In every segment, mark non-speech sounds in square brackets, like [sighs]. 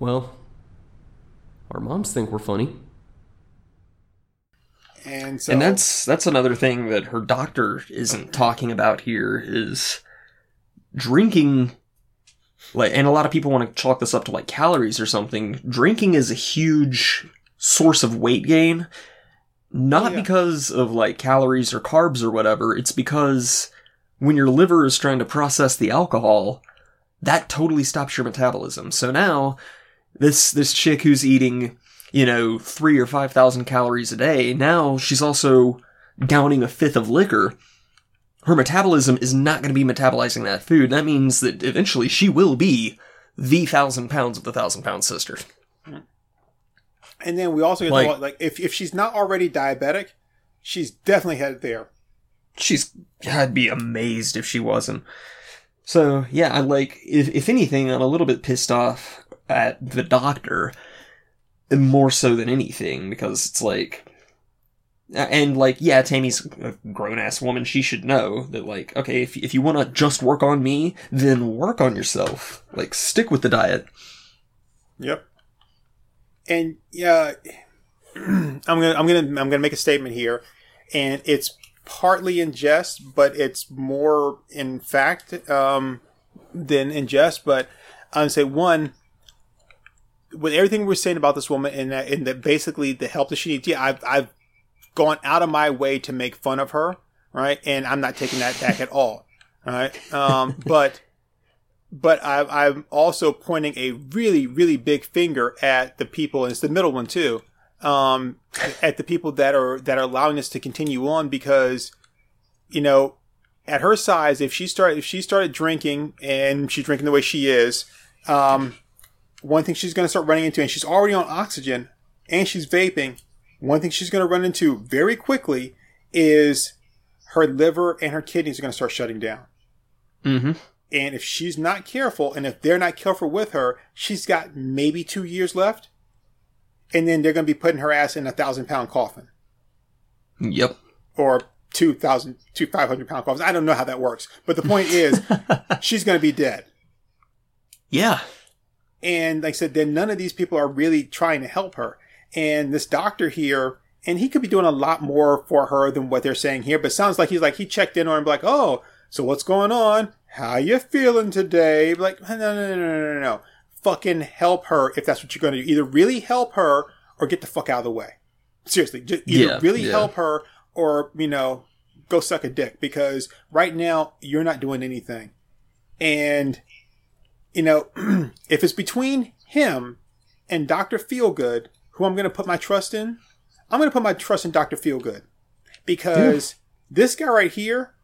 Well, our moms think we're funny. And so and that's that's another thing that her doctor isn't talking about here is drinking like and a lot of people want to chalk this up to like calories or something drinking is a huge source of weight gain not yeah. because of like calories or carbs or whatever it's because when your liver is trying to process the alcohol that totally stops your metabolism so now this this chick who's eating you know three or five thousand calories a day now she's also downing a fifth of liquor her metabolism is not going to be metabolizing that food that means that eventually she will be the thousand pounds of the thousand pound sister and then we also get Like- like, like if if she's not already diabetic, she's definitely headed there. she's I'd be amazed if she wasn't. So yeah, I like if if anything, I'm a little bit pissed off at the doctor more so than anything because it's like and like yeah, Tammy's a grown ass woman. She should know that like okay, if if you want to just work on me, then work on yourself. Like stick with the diet. Yep. And yeah, [clears throat] I'm gonna I'm gonna I'm gonna make a statement here, and it's partly in jest, but it's more in fact um, than in jest. But I'm gonna say one. With everything we're saying about this woman, and that, and that basically the help that she needs, yeah, I've, I've gone out of my way to make fun of her, right? And I'm not taking that back at all, right? Um, [laughs] but but I, I'm also pointing a really, really big finger at the people, and it's the middle one too, um, at the people that are that are allowing us to continue on because, you know, at her size, if she started if she started drinking and she's drinking the way she is, um, one thing she's going to start running into, and she's already on oxygen and she's vaping. One thing she's going to run into very quickly is her liver and her kidneys are going to start shutting down. Mm-hmm. And if she's not careful, and if they're not careful with her, she's got maybe two years left. And then they're going to be putting her ass in a thousand pound coffin Yep. or two thousand, two five hundred pound coffins. I don't know how that works. But the point is, [laughs] she's going to be dead. Yeah. And like I said, then none of these people are really trying to help her. And this doctor here, and he could be doing a lot more for her than what they're saying here, but sounds like he's like, he checked in on her and be like, oh, so what's going on? How you feeling today? Like, no, no, no, no, no, no. Fucking help her if that's what you're going to do. Either really help her or get the fuck out of the way. Seriously, just either Yeah, really yeah. help her or, you know, go suck a dick because right now you're not doing anything. And you know, [clears throat] if it's between him and Dr. Feelgood, who I'm going to put my trust in, I'm going to put my trust in Dr. Feelgood because this guy right here,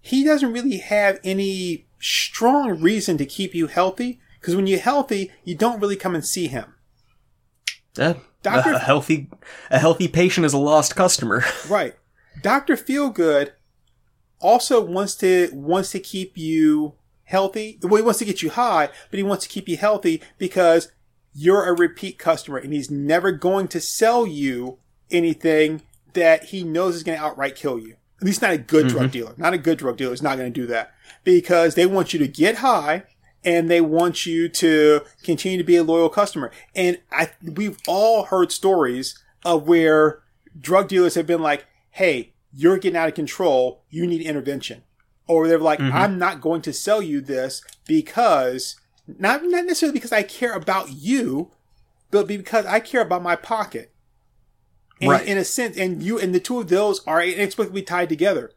he doesn't really have any strong reason to keep you healthy because when you're healthy, you don't really come and see him. Yeah. Doctor- A, a healthy a healthy patient is a lost customer. [laughs] Right. Dr. Feelgood also wants to wants to keep you healthy. Well, he wants to get you high, but he wants to keep you healthy because you're a repeat customer and he's never going to sell you anything that he knows is going to outright kill you. At least not a good drug mm-hmm. dealer. Not a good drug dealer is not going to do that because they want you to get high and they want you to continue to be a loyal customer. And I, we've all heard stories of where drug dealers have been like, Hey, you're getting out of control. You need intervention. Or they're like, mm-hmm. I'm not going to sell you this because not, not necessarily because I care about you, but because I care about my pocket. And Right. in a sense, and you and the two of those are inexplicably tied together.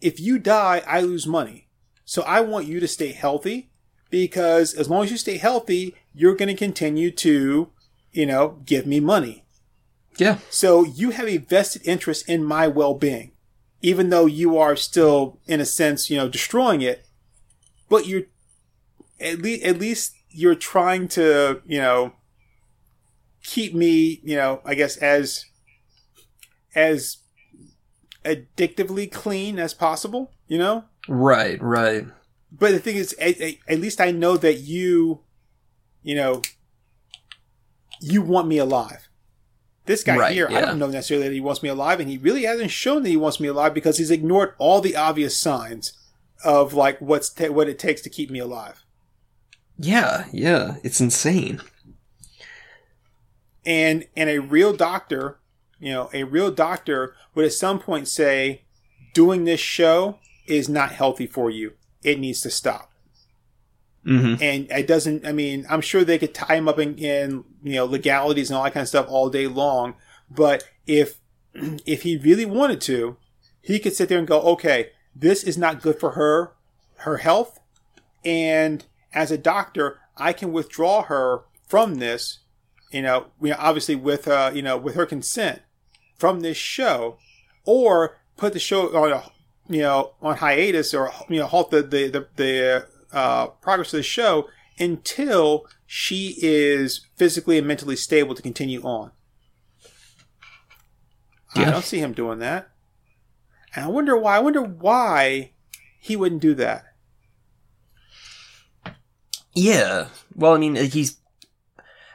If you die, I lose money. So I want you to stay healthy because as long as you stay healthy, you're going to continue to, you know, give me money. yeah. So you have a vested interest in my well-being, even though you are still, in a sense, you know, destroying it. But you're at least, at least you're trying to, you know, keep me, you know, I guess as as addictively clean as possible. You know. Right, right. But the thing is, at, at- at least I know that you, you know, you want me alive. This guy Right, here, I don't know necessarily that he wants me alive, and he really hasn't shown that he wants me alive because he's ignored all the obvious signs of like what's ta- what it takes to keep me alive. Yeah, yeah. It's insane. and and a real doctor, you know, a real doctor would at some point say, doing this show is not healthy for you. It needs to stop. Mm-hmm. And it doesn't. I mean, I'm sure they could tie him up in, in you know legalities and all that kind of stuff all day long. But if [clears throat] if he really wanted to, he could sit there and go, okay, this is not good for her, her health, and as a doctor, I can withdraw her from this. You know, you know, obviously with uh, you know, with her consent from this show, or put the show on a, you know on hiatus or you know halt the the the, the uh, progress of the show until she is physically and mentally stable to continue on. I don't see him doing that. And I wonder why. I wonder why he wouldn't do that. Yeah. Well, I mean, he's.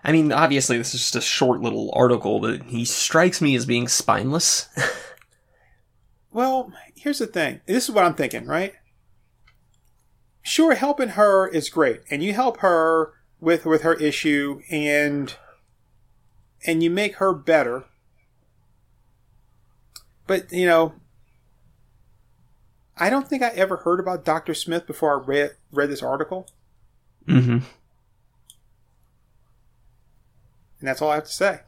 I mean, obviously, this is just a short little article, but he strikes me as being spineless. [laughs] Well, here's the thing. This is what I'm thinking, right? Sure, helping her is great, and you help her with with her issue, and and you make her better. But you know, I don't think I ever heard about Doctor Smith before I read read this article, mm-hmm. and that's all I have to say.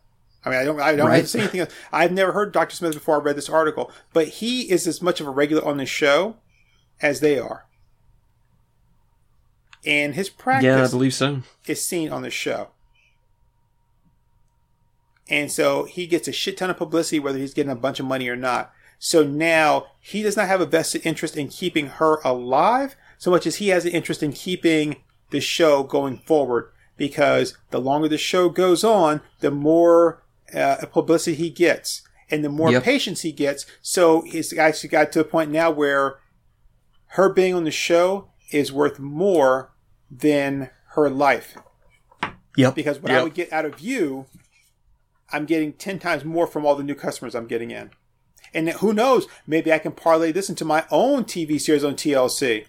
I mean, I don't, I don't have Right. to say anything else. I've never heard Dr. Smith before I read this article, but he is as much of a regular on the show as they are. And his practice Yeah, I believe so. is seen on the show. And so he gets a shit ton of publicity, whether he's getting a bunch of money or not. So now he does not have a vested interest in keeping her alive so much as he has an interest in keeping the show going forward. Because the longer the show goes on, the more uh, publicity he gets and the more Yep. patients he gets. So he's actually got to a point now where her being on the show is worth more than her life Yep. because what I would get out of you, I'm getting 10 times more from all the new customers I'm getting in. And who knows, maybe I can parlay this into my own TV series on TLC.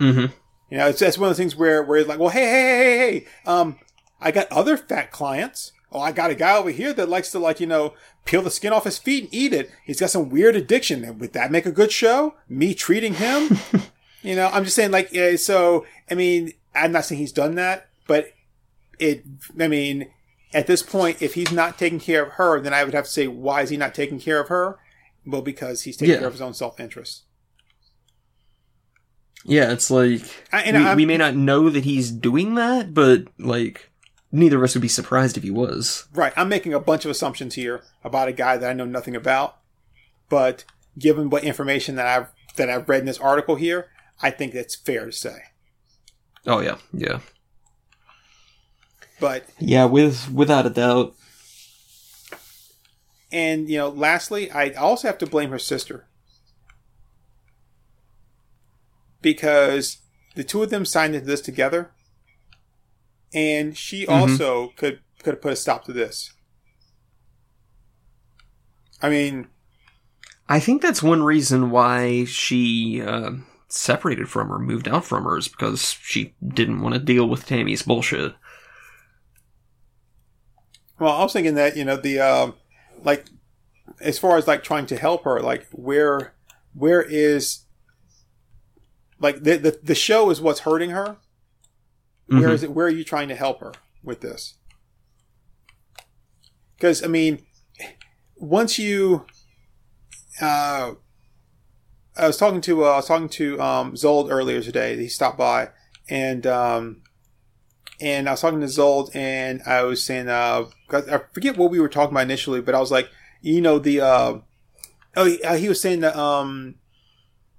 Mm-hmm. You know, it's that's one of the things where where it's like, well, hey, hey, hey, hey, hey, um, I got other fat clients. Oh, I got a guy over here that likes to like, you know, peel the skin off his feet and eat it. He's got some weird addiction. Would that make a good show? Me treating him? [laughs] you know, I'm just saying, like, yeah, so I mean, I'm not saying he's done that, but it. I mean, at this point, if he's not taking care of her, then I would have to say, why is he not taking care of her? Well, because he's taking Yeah. care of his own self interest. Yeah, it's like I- we, we may not know that he's doing that, but like neither of us would be surprised if he was. Right. I'm making a bunch of assumptions here about a guy that I know nothing about. But given what information that I've that I've read in this article here, I think that's fair to say. Oh yeah, yeah, But yeah. With without a doubt. and you know, lastly, I also have to blame her sister. Because the two of them signed into this together. And she also could could have put a stop to this. I mean, I think that's one reason why she uh, separated from her, moved out from her, is because she didn't want to deal with Tammy's bullshit. Well, I was thinking that you know the um, like as far as like trying to help her, like where where is like the the, the show is what's hurting her. Where Mhm. is it? Where are you trying to help her with this? Because I mean, once you, uh, I was talking to uh, I was talking to um, Zold earlier today. He stopped by, and um, and I was talking to Zold, and I was saying, uh, I forget what we were talking about initially, but I was like, you know, the uh, oh, he, uh, he was saying that um,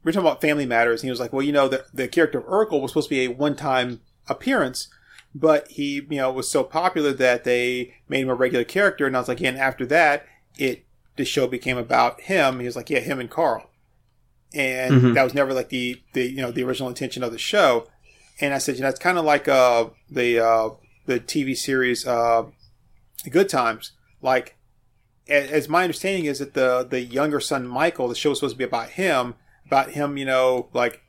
we are talking about Family Matters, and he was like, well, you know, the the character of Urkel was supposed to be a one time appearance, but he, you know, was so popular that they made him a regular character, and I was like, yeah, and after that, it the show became about him. He was like, yeah, him and Carl, and Mhm. that was never like the the you know the original intention of the show. And I said, you know, it's kind of like uh the uh the TV series uh Good Times. Like, as my understanding is that the the younger son Michael, the show was supposed to be about him, about him, you know, like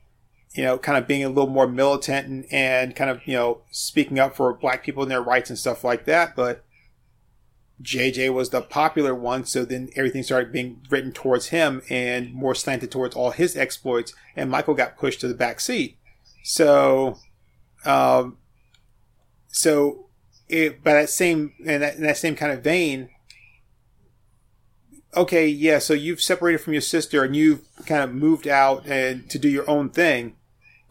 you know, kind of being a little more militant and, and kind of, you know, speaking up for black people and their rights and stuff like that. But JJ was the popular one, so then everything started being written towards him and more slanted towards all his exploits, and Michael got pushed to the back seat. So, um, so it, by that same in that, in that same kind of vein, okay, yeah, so you've separated from your sister and you've kind of moved out and to do your own thing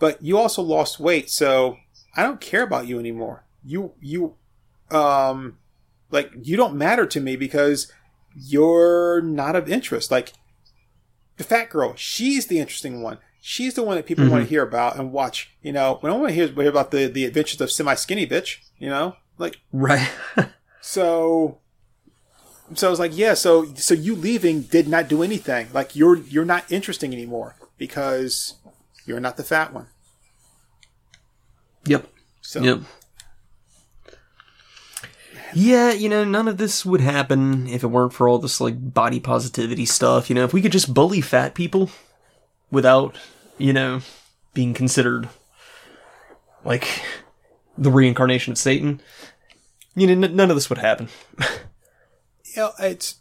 but you also lost weight, so I don't care about you anymore. You you um like you don't matter to me because you're not of interest. Like the fat girl, she's the interesting one. She's the one that people mm-hmm. want to hear about and watch. You know, when I want to hear, hear about the the adventures of semi skinny bitch. You know, like right. [laughs] so so I was like, yeah. So so you leaving did not do anything. Like you're you're not interesting anymore because you're not the fat one. Yep. So. Yep. Yeah, you know, none of this would happen if it weren't for all this like body positivity stuff. You know, if we could just bully fat people without, you know, being considered like the reincarnation of Satan, you know, n- none of this would happen. [laughs] you know, it's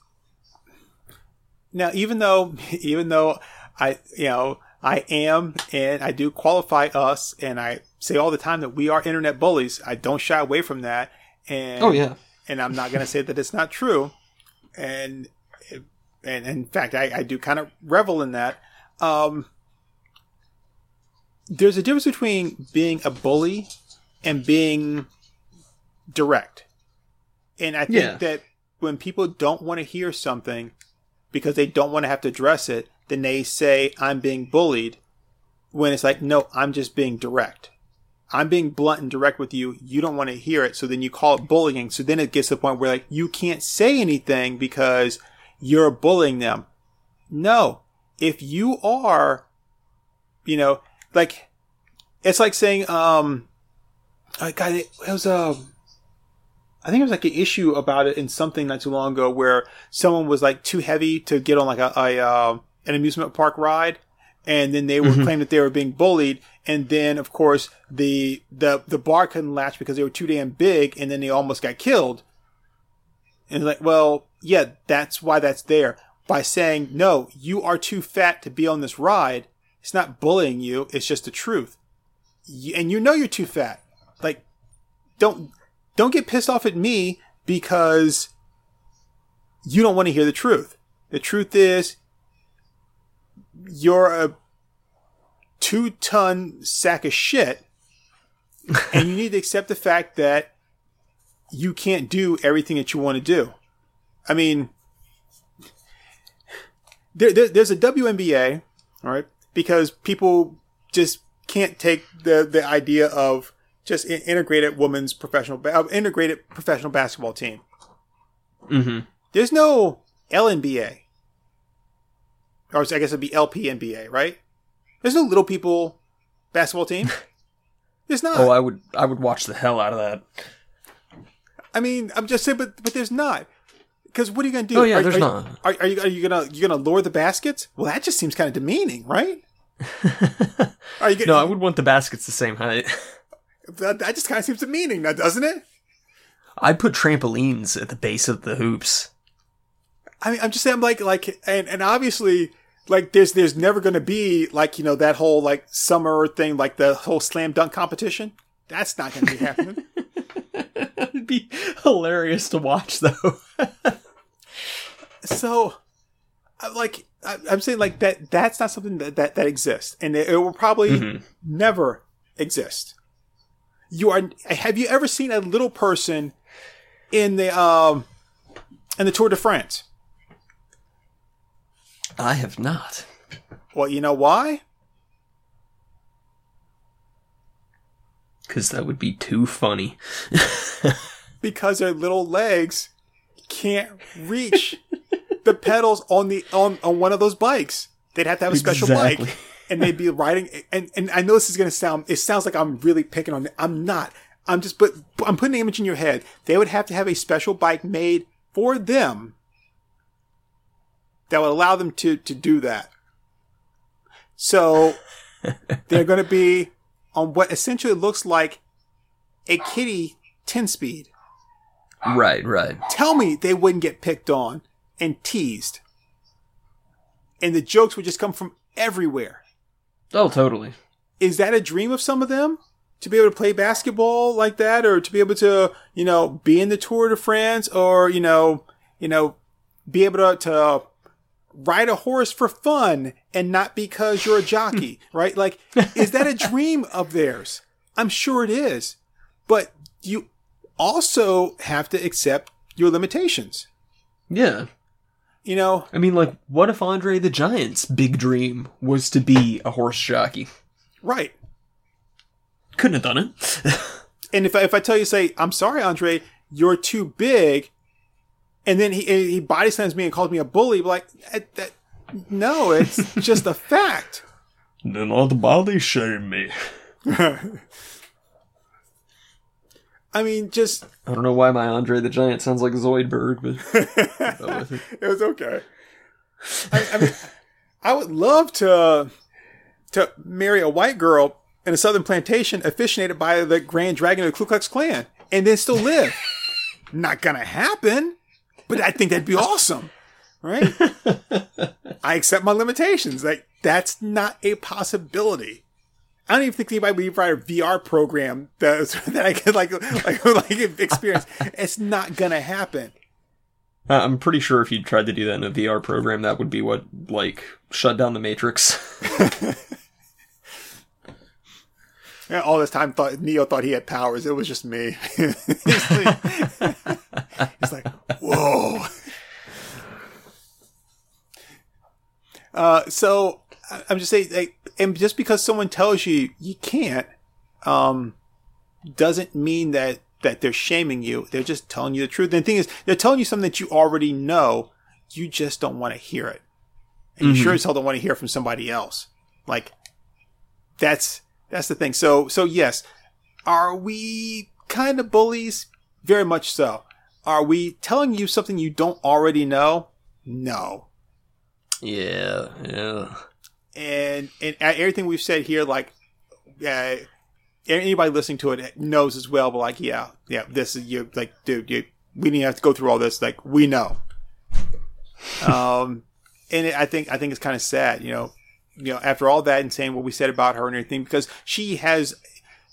now even though even though I you know I am, and I do qualify us, and I say all the time that we are internet bullies. I don't shy away from that. And oh yeah, and I'm not going to say that it's not true. And and in fact, I, I do kind of revel in that. Um, there's a difference between being a bully and being direct. And I think yeah. that when people don't want to hear something because they don't want to have to address it, then they say, I'm being bullied. When it's like, no, I'm just being direct. I'm being blunt and direct with you. You don't want to hear it. So then you call it bullying. So then it gets to the point where like, you can't say anything because you're bullying them. No. If you are, you know, like, it's like saying, um, I got it, it was, um, I think it was like an issue about it in something not too long ago where someone was like too heavy to get on like a, a uh, an amusement park ride, and then they were mm-hmm. claiming that they were being bullied, and then of course the the the bar couldn't latch because they were too damn big, and then they almost got killed. And like, well, yeah, that's why that's there. By saying no, you are too fat to be on this ride. It's not bullying you. It's just the truth, and you know you're too fat. Like, don't don't get pissed off at me because you don't want to hear the truth. The truth is you're a two ton sack of shit [laughs] and you need to accept the fact that you can't do everything that you want to do. I mean, there, there, there's a WNBA, all right, because people just can't take the, the idea of just integrated women's professional, uh, integrated professional basketball team. Mm-hmm. There's no LNBA or I guess it'd be LP LPNBA, right? There's no little people basketball team. [laughs] There's not. Oh, I would I would watch the hell out of that. I mean, I'm just saying, but but there's not. Because what are you gonna do? Oh yeah, are, there's are, not. Are, are, you are you gonna you gonna lower the baskets? Well, that just seems kind of demeaning, right? [laughs] are you gonna, no, I would want the baskets the same height. [laughs] That, that just kind of seems demeaning, now doesn't it? I'd put trampolines at the base of the hoops. I mean, I'm just saying, I'm like, like, and and obviously, like there's there's never going to be like you know that whole like summer thing like the whole slam dunk competition. That's not going to be happening. [laughs] It'd be hilarious to watch though. So like i'm saying like that that's not something that that, that exists and it, it will probably mm-hmm. never exist. You are have you ever seen a little person in the um in the tour de france I have not. Well, you know why? Because that would be too funny. [laughs] because their little legs can't reach the pedals on the on, on one of those bikes. They'd have to have a special exactly. bike, and they'd be riding. And and I know this is gonna sound. It sounds like I'm really picking on. I'm not. I'm just. But I'm putting an image in your head. They would have to have a special bike made for them that would allow them to to do that. So [laughs] they're going to be on what essentially looks like a kitty 10 speed. Right, right. Tell me they wouldn't get picked on and teased. And the jokes would just come from everywhere. Oh, totally. Is that a dream of some of them? To be able to play basketball like that or to be able to, you know, be in the Tour de France or, you know, you know, be able to, to ride a horse for fun and not because you're a jockey, [laughs] right? Like, is that a dream of theirs? I'm sure it is. But you also have to accept your limitations. Yeah. You know, I mean, like, what if Andre the Giant's big dream was to be a horse jockey? right. Couldn't have done it. [laughs] And if I, if I tell you, say, I'm sorry, Andre, you're too big, and then he he body slams me and calls me a bully, like that, that no, it's [laughs] just a fact. Do not body shame me. [laughs] I mean, just I don't know why my Andre the Giant sounds like Zoidberg, but [laughs] I'll go with it. it was okay. I, I mean, I would love to to marry a white girl in a southern plantation officiated by the Grand Dragon of the Ku Klux Klan and then still live. Not gonna happen, but I think that'd be awesome, right? I accept my limitations. Like that's not a possibility. I don't even think anybody would even write a VR program that, [laughs] that I could like like like experience. It's not gonna happen. Uh, I'm pretty sure if you tried to do that in a VR program, that would be what, like, shut down the Matrix. [laughs] Yeah, all this time, thought Neo thought he had powers. It was just me. He's [laughs] like, he's like, whoa. Uh, so I'm just saying, like, and just because someone tells you you can't, um, doesn't mean that that they're shaming you. They're just telling you the truth. And the thing is, they're telling you something that you already know. You just don't want to hear it, and you sure as hell don't want to hear from somebody else. Like, that's that's the thing. So so yes, are we kind of bullies? Very much so. Are we telling you something you don't already know? No. yeah, yeah. And and everything we've said here, like, uh, anybody listening to it knows as well. But like, yeah, yeah, this is you. Like, dude, you, we didn't have to go through all this. Like, we know. [laughs] um, and it, I think I think it's kind of sad, you know, you know, after all that and saying what we said about her and everything, because she has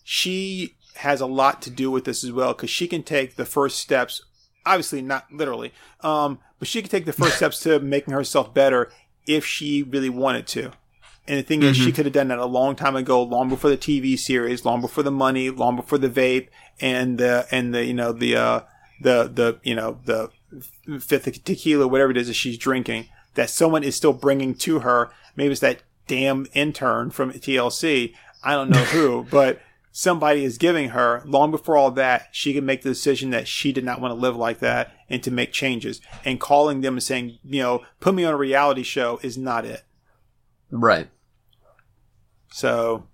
she has a lot to do with this as well, because she can take the first steps. Obviously, not literally, um, but she can take the first [laughs] steps to making herself better if she really wanted to. And the thing is, she could have done that a long time ago, long before the TV series, long before the money, long before the vape, and the and the you know the uh, the the you know the fifth tequila, whatever it is that she's drinking, that someone is still bringing to her. Maybe it's that damn intern from TLC. I don't know who, [laughs] but somebody is giving her. Long before all that, she can make the decision that she did not want to live like that and to make changes. And calling them and saying, you know, put me on a reality show is not it. Right. So,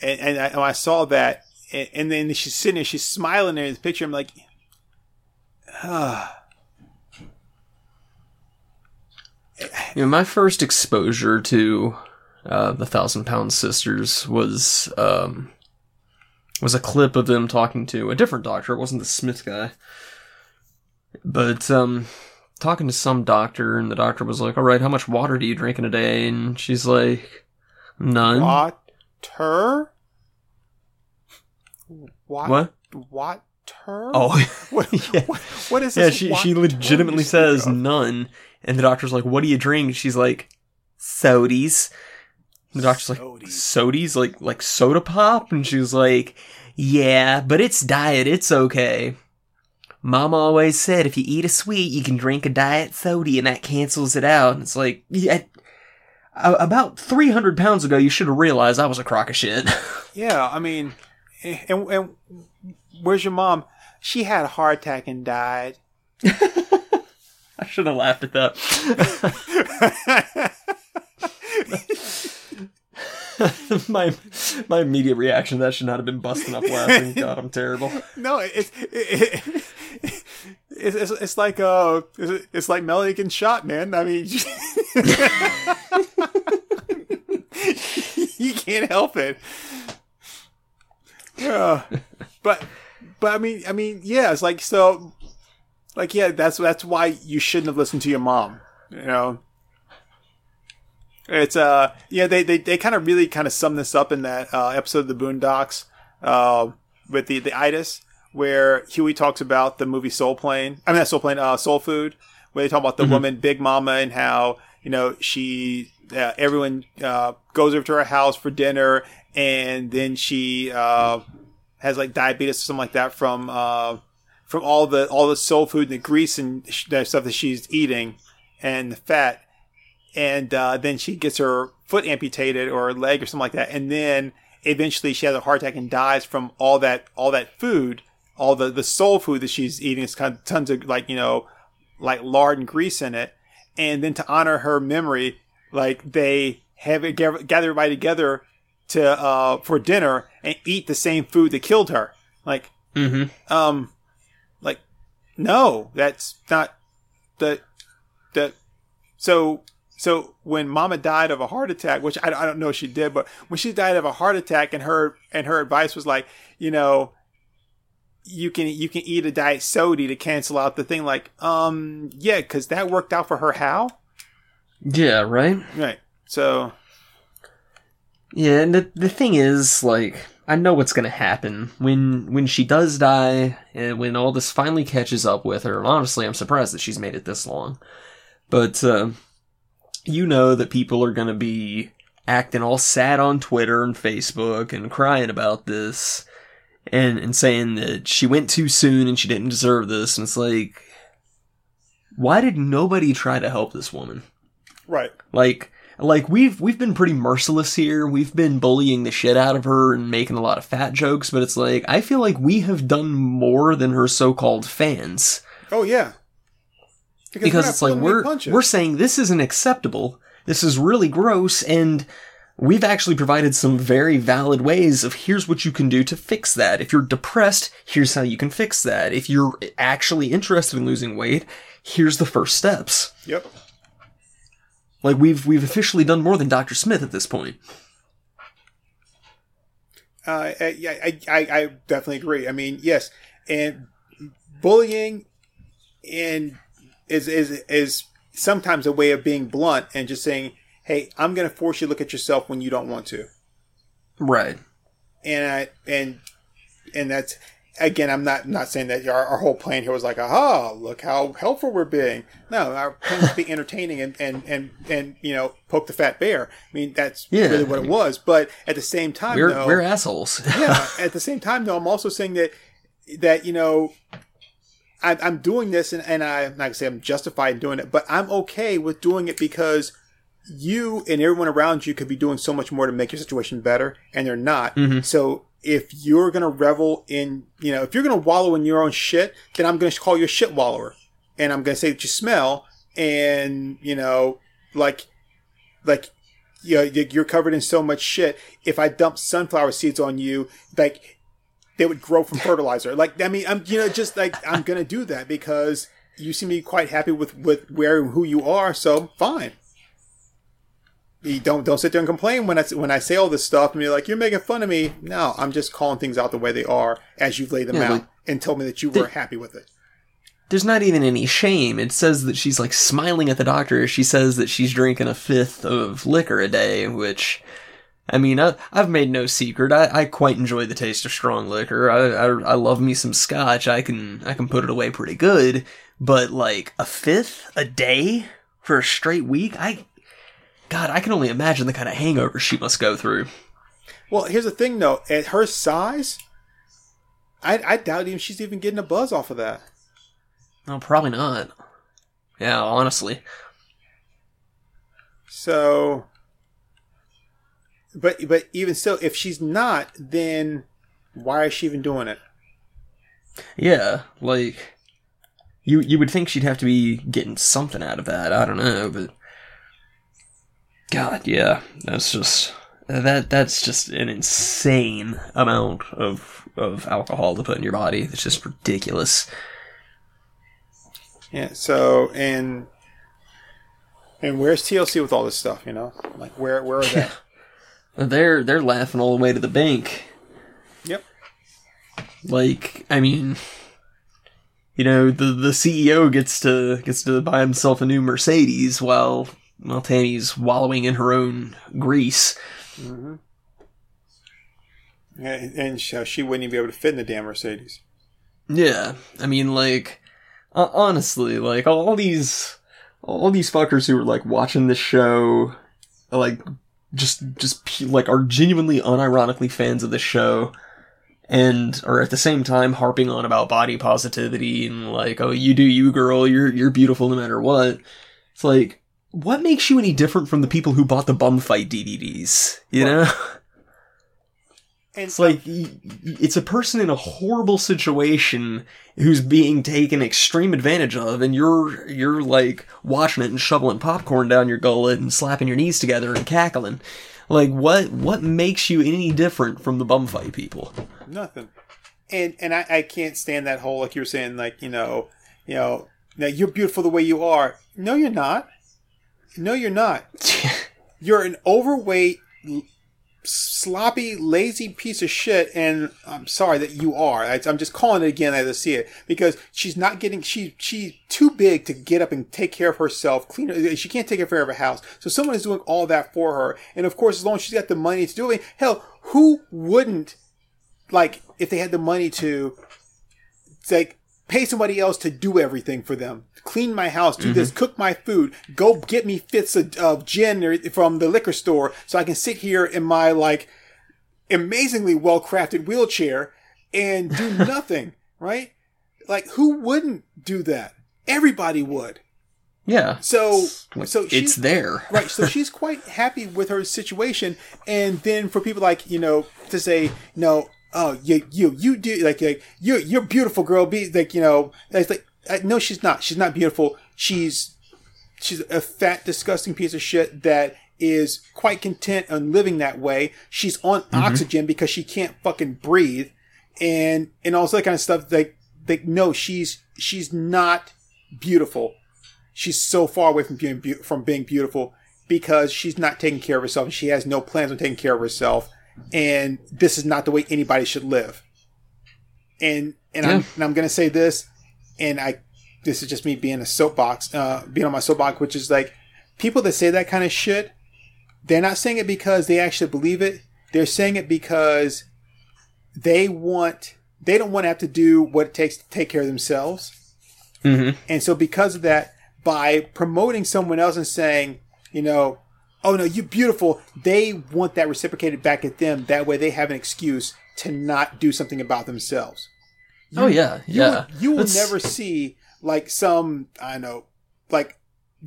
and, and I, when I saw that, and, and then she's sitting there, she's smiling there in the picture. I'm like, [sighs] ah. You know, my first exposure to uh, the Thousand Pound Sisters was um, was a clip of them talking to a different doctor. It wasn't the Smith guy, but um, talking to some doctor, and the doctor was like, "All right, how much water do you drink in a day?" And she's like, "None." Water? What? What? Water? Oh, [laughs] What, yeah. what, what is yeah. She she what legitimately says none, and the doctor's like, "What do you drink?" She's like, "Sodies." The doctor's like, Sodies. "Sodies, like like soda pop," and she's like, "Yeah, but it's diet. It's okay." Mama always said if you eat a sweet, you can drink a diet soda, and that cancels it out. And it's like, yeah. About 300 pounds ago, you should have realized I was a crock of shit. [laughs] Yeah, I mean, eh, and, and where's your mom? She had a heart attack and died. [laughs] [laughs] I should have laughed at that. [laughs] my my immediate reaction to that should not have been busting up laughing. [laughs] God, I'm terrible. no, it's it, it's, it's it's like uh it's, it's like Melody getting shot, man. I mean, you can't help it. Yeah, but but I mean, I mean, yeah, it's like so, like yeah, that's that's why you shouldn't have listened to your mom. You know, it's uh, yeah, they they, they kind of really kind of sum this up in that uh, episode of the Boondocks uh, with the the itis where Huey talks about the movie Soul Plane. I mean, not Soul Plane, uh, Soul Food, where they talk about the Mm-hmm. woman Big Mama and how you know she uh, everyone uh, goes over to her house for dinner and then she uh, has like diabetes or something like that from uh, from all the all the soul food and the grease and that stuff that she's eating and the fat. And uh, then she gets her foot amputated or her leg or something like that. And then eventually she has a heart attack and dies from all that all that food. All the the soul food that she's eating it's kind of tons of like you know like lard and grease in it. And then to honor her memory like they have it gather gather everybody together to uh for dinner and eat the same food that killed her. Like Mm-hmm. um no that's not the the so so when mama died of a heart attack which I, I don't know if she did but when she died of a heart attack and her and her advice was like you know you can you can eat a diet soda to cancel out the thing like um yeah because that worked out for her how Yeah, right? right so Yeah, and the, the thing is, like, I know what's gonna happen. When when she does die, and when all this finally catches up with her, and honestly, I'm surprised that she's made it this long. But, uh, you know that people are gonna be acting all sad on Twitter and Facebook and crying about this, and, and saying that she went too soon and she didn't deserve this, and it's like, why did nobody try to help this woman? right Like, like we've we've been pretty merciless here. We've been bullying the shit out of her and making a lot of fat jokes, but it's like I feel like we have done more than her so-called fans oh yeah because, not it's like we're we're saying this isn't acceptable. This is really gross and we've actually provided some very valid ways of here's what you can do to fix that. If you're depressed, here's how you can fix that. If you're actually interested in losing weight, here's the first steps. yep Like we've we've officially done more than Dr. Smith at this point. Uh, I- I, I, I definitely agree. I mean, yes, and bullying and is is is sometimes a way of being blunt and just saying, "Hey, I'm going to force you to look at yourself when you don't want to," Right. and I and and that's again, I'm not not saying that our, our whole plan here was like, "Aha, look how helpful we're being." No, our plan was to be [laughs] entertaining and and and and you know poke the fat bear. I mean, that's Yeah. really what it was. But at the same time, We're though, we're assholes. [laughs] yeah. At the same time, though, I'm also saying that that you know, I, I'm doing this, and, and I, I'm not gonna say I'm justified in doing it, but I'm okay with doing it because you and everyone around you could be doing so much more to make your situation better, and they're not. Mm-hmm. So if you're gonna revel in, you know, if you're gonna wallow in your own shit, then I'm gonna call you a shit wallower, and I'm gonna say that you smell, and you know, like, like you know, you- you're covered in so much shit. If I dump sunflower seeds on you, like they would grow from [laughs] fertilizer. Like I mean, I'm you know just like I'm gonna do that because you seem to be quite happy with with where and who you are. So fine. You don't don't sit there and complain when I when I say all this stuff and you're like you're making fun of me. No, I'm just calling things out the way they are as you've laid them Yeah, out like- and told me that you were happy with it. There's not even any shame. It says that she's like smiling at the doctor. She says that she's drinking a fifth of liquor a day, which, I mean, I, I've made no secret. I, I quite enjoy the taste of strong liquor. I, I, I love me some scotch. I can, I can put it away pretty good. But like a fifth a day for a straight week, I, God, I can only imagine the kind of hangover she must go through. Well, here's the thing though. At her size, I I doubt even she's even getting a buzz off of that. No, probably not. Yeah, honestly. So, but but even still, if she's not, then why is she even doing it? Yeah, like you you would think she'd have to be getting something out of that. I don't know, but God, yeah, that's just that that's just an insane amount of of alcohol to put in your body. It's just ridiculous. Yeah. So and and where's TLC with all this stuff? You know, like where where are they? [laughs] they're they're laughing all the way to the bank. Yep. Like, I mean, you know, the the CEO gets to gets to buy himself a new Mercedes while while Tammy's wallowing in her own grease. Mm-hmm. And, and she, she wouldn't even be able to fit in the damn Mercedes. Yeah, I mean, like, honestly, like all these, all these fuckers who are like watching this show, like, just, just like are genuinely unironically fans of the show, and are at the same time harping on about body positivity and like, oh, you do you, girl, you're you're beautiful no matter what. It's like, what makes you any different from the people who bought the bum fight DVDs? You know. And It's like it's a person in a horrible situation who's being taken extreme advantage of, and you're you're like watching it and shoveling popcorn down your gullet and slapping your knees together and cackling. Like what what makes you any different from the bum fight people? nothing. And and I, I can't stand that whole like you were saying like you know you know now you're beautiful the way you are. No, you're not. No, you're not. [laughs] You're an overweight, sloppy, lazy piece of shit, and I'm sorry that you are. I, I'm just calling it again as I see it because she's not getting. She she's too big to get up and take care of herself. Clean. her- She can't take care of her house, so someone is doing all that for her. And of course, as long as she's got the money to do it, hell, who wouldn't? Like, if they had the money to, like pay somebody else to do everything for them. Clean my house, do this, mm-hmm. cook my food, go get me fits of, of gin from the liquor store so I can sit here in my like amazingly well crafted wheelchair and do [laughs] nothing, right? Like who wouldn't do that? Everybody would. Yeah. So so it's there. [laughs] right. So she's [laughs] quite happy with her situation, and then for people like you know to say no, oh you you you do like, like you're you're beautiful girl. Be like you know it's like uh, no, she's not. She's not beautiful. She's she's a fat, disgusting piece of shit that is quite content on living that way. She's on oxygen because she can't fucking breathe, and and all that kind of stuff. Like like no, she's she's not beautiful she's so far away from being beau- from being beautiful because she's not taking care of herself and she has no plans on taking care of herself and this is not the way anybody should live. And and I'm and I'm gonna say this and I this is just me being a soapbox uh being on my soapbox which is like people that say that kind of shit they're not saying it because they actually believe it. They're saying it because they want they don't want to have to do what it takes to take care of themselves. Mm-hmm. and so because of that, by promoting someone else and saying, you know, oh no, you're beautiful, they want that reciprocated back at them. That way they have an excuse to not do something about themselves. oh yeah, You, yeah. will, you will never see like some, I don't know, like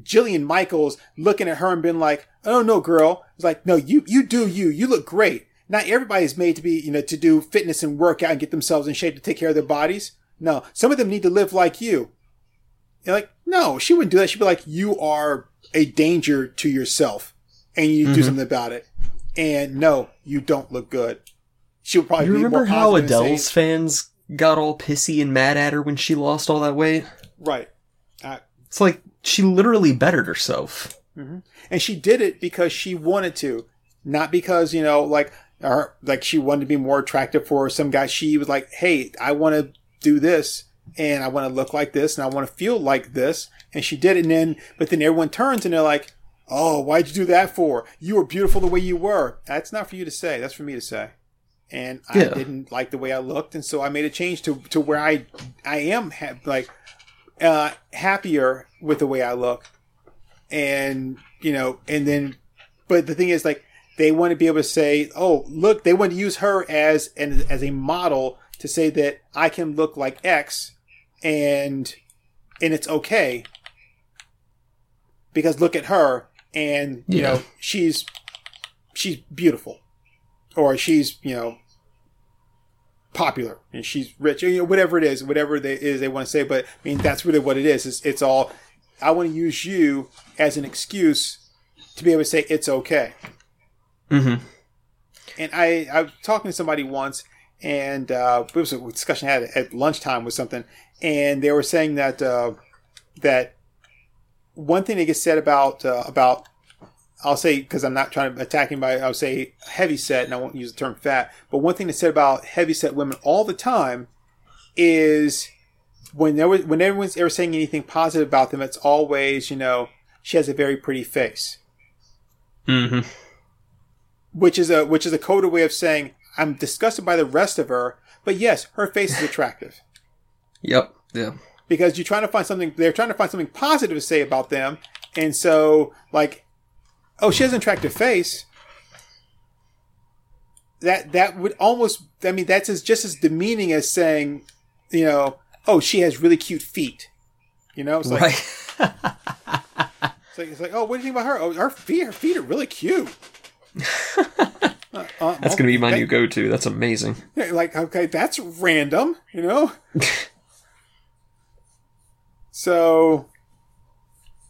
Jillian Michaels looking at her and being like, oh no, girl. It's like, no, you, you do you. You look great. Not everybody's made to be, you know, to do fitness and work out and get themselves in shape to take care of their bodies. No, some of them need to live like you. You're like, no, she wouldn't do that. She'd be like, you are a danger to yourself and you to do something about it. And no, you don't look good. She would probably You be remember how positive and say- Adele's fans got all pissy and mad at her when she lost all that weight? right. Uh, It's like she literally bettered herself. and she did it because she wanted to, not because you know, like, or like she wanted to be more attractive for some guy. She was like, "Hey, I want to do this, and I want to look like this, and I want to feel like this," and she did it. And then, but then everyone turns and they're like, "Oh, why'd you do that for? You were beautiful the way you were." That's not for you to say. That's for me to say. And I Yeah. didn't like the way I looked, and so I made a change to to where I I am ha- like uh, happier with the way I look and you know, and then, but the thing is, like, they want to be able to say, "Oh, look," they want to use her as an as a model to say that I can look like X, and and it's okay because look at her, and you Yeah. know, she's she's beautiful, or she's you know popular and she's rich, you know, whatever it is, whatever they is they want to say. But I mean, that's really what it is. It's, it's all. I want to use you as an excuse to be able to say it's okay. Mm-hmm. And I, I was talking to somebody once, and uh, it was a discussion I had at lunchtime with something, and they were saying that uh, that one thing that gets said about uh, about I'll say because I'm not trying to attack anybody. I'll say heavy set, and I won't use the term fat. But one thing that's said about heavy set women all the time is when there was, when everyone's ever saying anything positive about them, it's always you know she has a very pretty face, Mm-hmm. which is a which is a coded way of saying I'm disgusted by the rest of her. But yes, her face is attractive [laughs] Yep. Yeah. Because you're trying to find something. They're trying to find something positive to say about them, and so like, oh, she has an attractive face. That that would almost. I mean, that's as, just as demeaning as saying, you know, oh, she has really cute feet. You know, it's like, Right. [laughs] it's like it's like, oh, what do you think about her? Oh, her feet, her feet are really cute. Uh, [laughs] uh, That's gonna be my that- new go-to. That's amazing. like okay that's random you know [laughs] so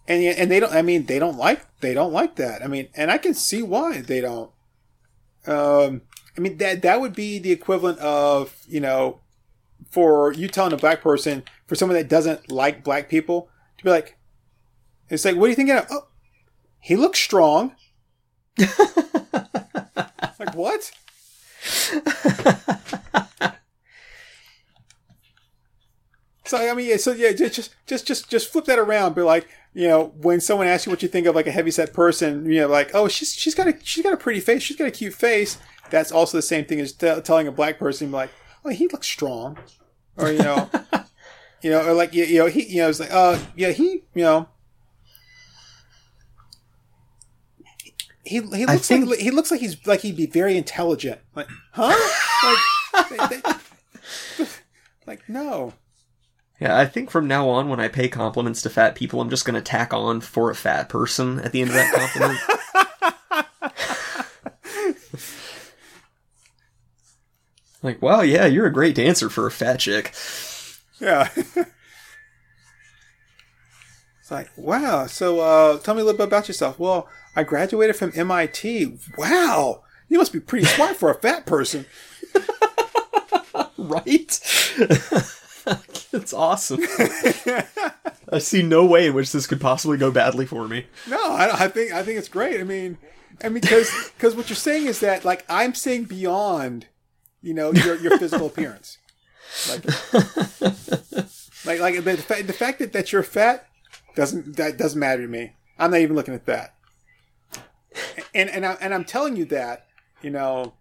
and yeah, and they don't i mean they don't like they don't like that. I mean and i can see why they don't. Um i mean that that would be the equivalent of you know for you telling a black person for someone that doesn't like black people to be like it's like what do you think of oh he looks strong. [laughs] Like what [laughs] So I mean, yeah, so yeah, just just just just flip that around. Be like, you know, when someone asks you what you think of like a heavyset person, you know, like, oh, she's she's got a she's got a pretty face, she's got a cute face. That's also the same thing as t- telling a black person like, oh, he looks strong, or you know, [laughs] you know, or like you, you know, he, you know, it's like, uh, yeah, he, you know. He, he looks think- like he looks like he's like he'd be very intelligent. Like, huh? Like, [laughs] they- they- like no. Yeah, I think from now on, when I pay compliments to fat people, I'm just gonna tack on for a fat person at the end of that compliment. [laughs] like, wow, yeah, you're a great dancer for a fat chick. Yeah. [laughs] it's like, wow. So, uh, tell me a little bit about yourself. Well, I graduated from MIT. Wow. You must be pretty smart for a fat person. [laughs] Right? [laughs] it's awesome. [laughs] I see no way in which this could possibly go badly for me. No, I, I think I think it's great. I mean, I mean, because because what you're saying is that like I'm saying beyond, you know, your your physical [laughs] appearance. Like, like like the, fa- the fact that that you're fat doesn't that doesn't matter to me. I'm not even looking at that. And and I, and I'm telling you that, you know,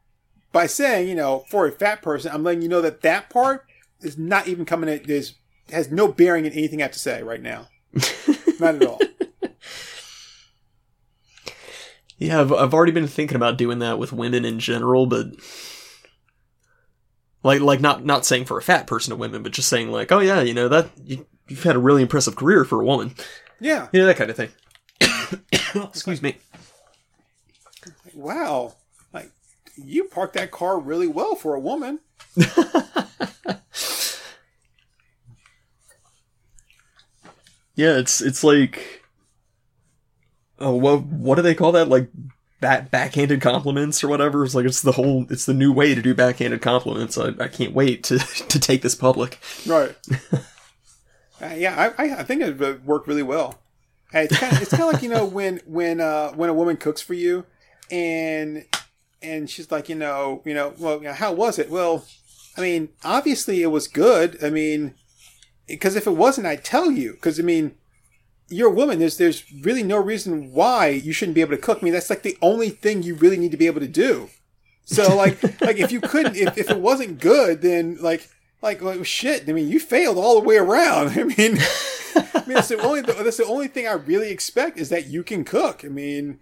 by saying, you know, for a fat person, I'm letting you know that that part is not even coming at is has no bearing in anything I have to say right now. [laughs] not at all. Yeah, I've, I've already been thinking about doing that with women in general, but like like not not saying for a fat person to women, but just saying like, oh yeah, you know that you, you've had a really impressive career for a woman, Yeah. you know that kind of thing. [coughs] Excuse me. Wow. You parked that car really well for a woman. [laughs] Yeah, it's it's like, oh, what what do they call that? Like back backhanded compliments or whatever. It's like it's the whole it's the new way to do backhanded compliments. I, I can't wait to [laughs] to take this public. Right. [laughs] uh, yeah, I, I think it worked really well. It's kind of it's kind of like you know when when uh when a woman cooks for you, and and she's like you know you know well you know, how was it? Well, I mean obviously it was good. I mean, because if it wasn't, I'd tell you. Because I mean, you're a woman. There's there's really no reason why you shouldn't be able to cook. I mean, that's like the only thing you really need to be able to do. So like [laughs] like if you couldn't if, if it wasn't good, then like like shit. I mean, you failed all the way around. [laughs] I mean, I mean that's the only that's the only thing I really expect is that you can cook. I mean,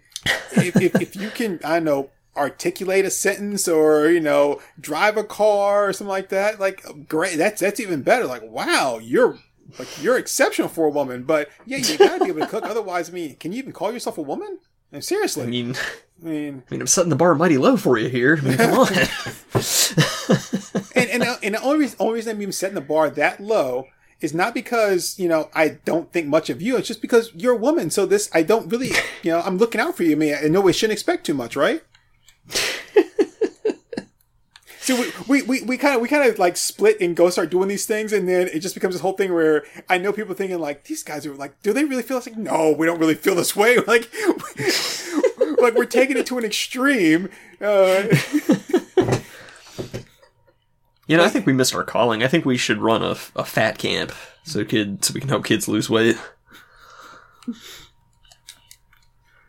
if if, if you can, I know. Articulate a sentence, or you know, drive a car, or something like that. Like, great. That's that's even better. Like, wow, you're like you're exceptional for a woman. But yeah, you gotta be able to cook. [laughs] Otherwise, I mean, can you even call yourself a woman? And seriously, I mean, I mean, I mean, I'm setting the bar mighty low for you here. I mean, come on. and and, uh, and the only reason, only reason I'm even setting the bar that low is not because you know I don't think much of you. It's just because you're a woman. So this I don't really you know I'm looking out for you. I mean, I know we shouldn't expect too much, right? [laughs] So we, we, we, we kind of we kind of like split and go start doing these things, and then it just becomes this whole thing where I know people thinking like these guys are like, do they really feel this? Like, no, we don't really feel this way. [laughs] Like, [laughs] like we're taking it to an extreme. Uh, You know, I think we missed our calling. I think we should run a, a fat camp so kid so we can help kids lose weight.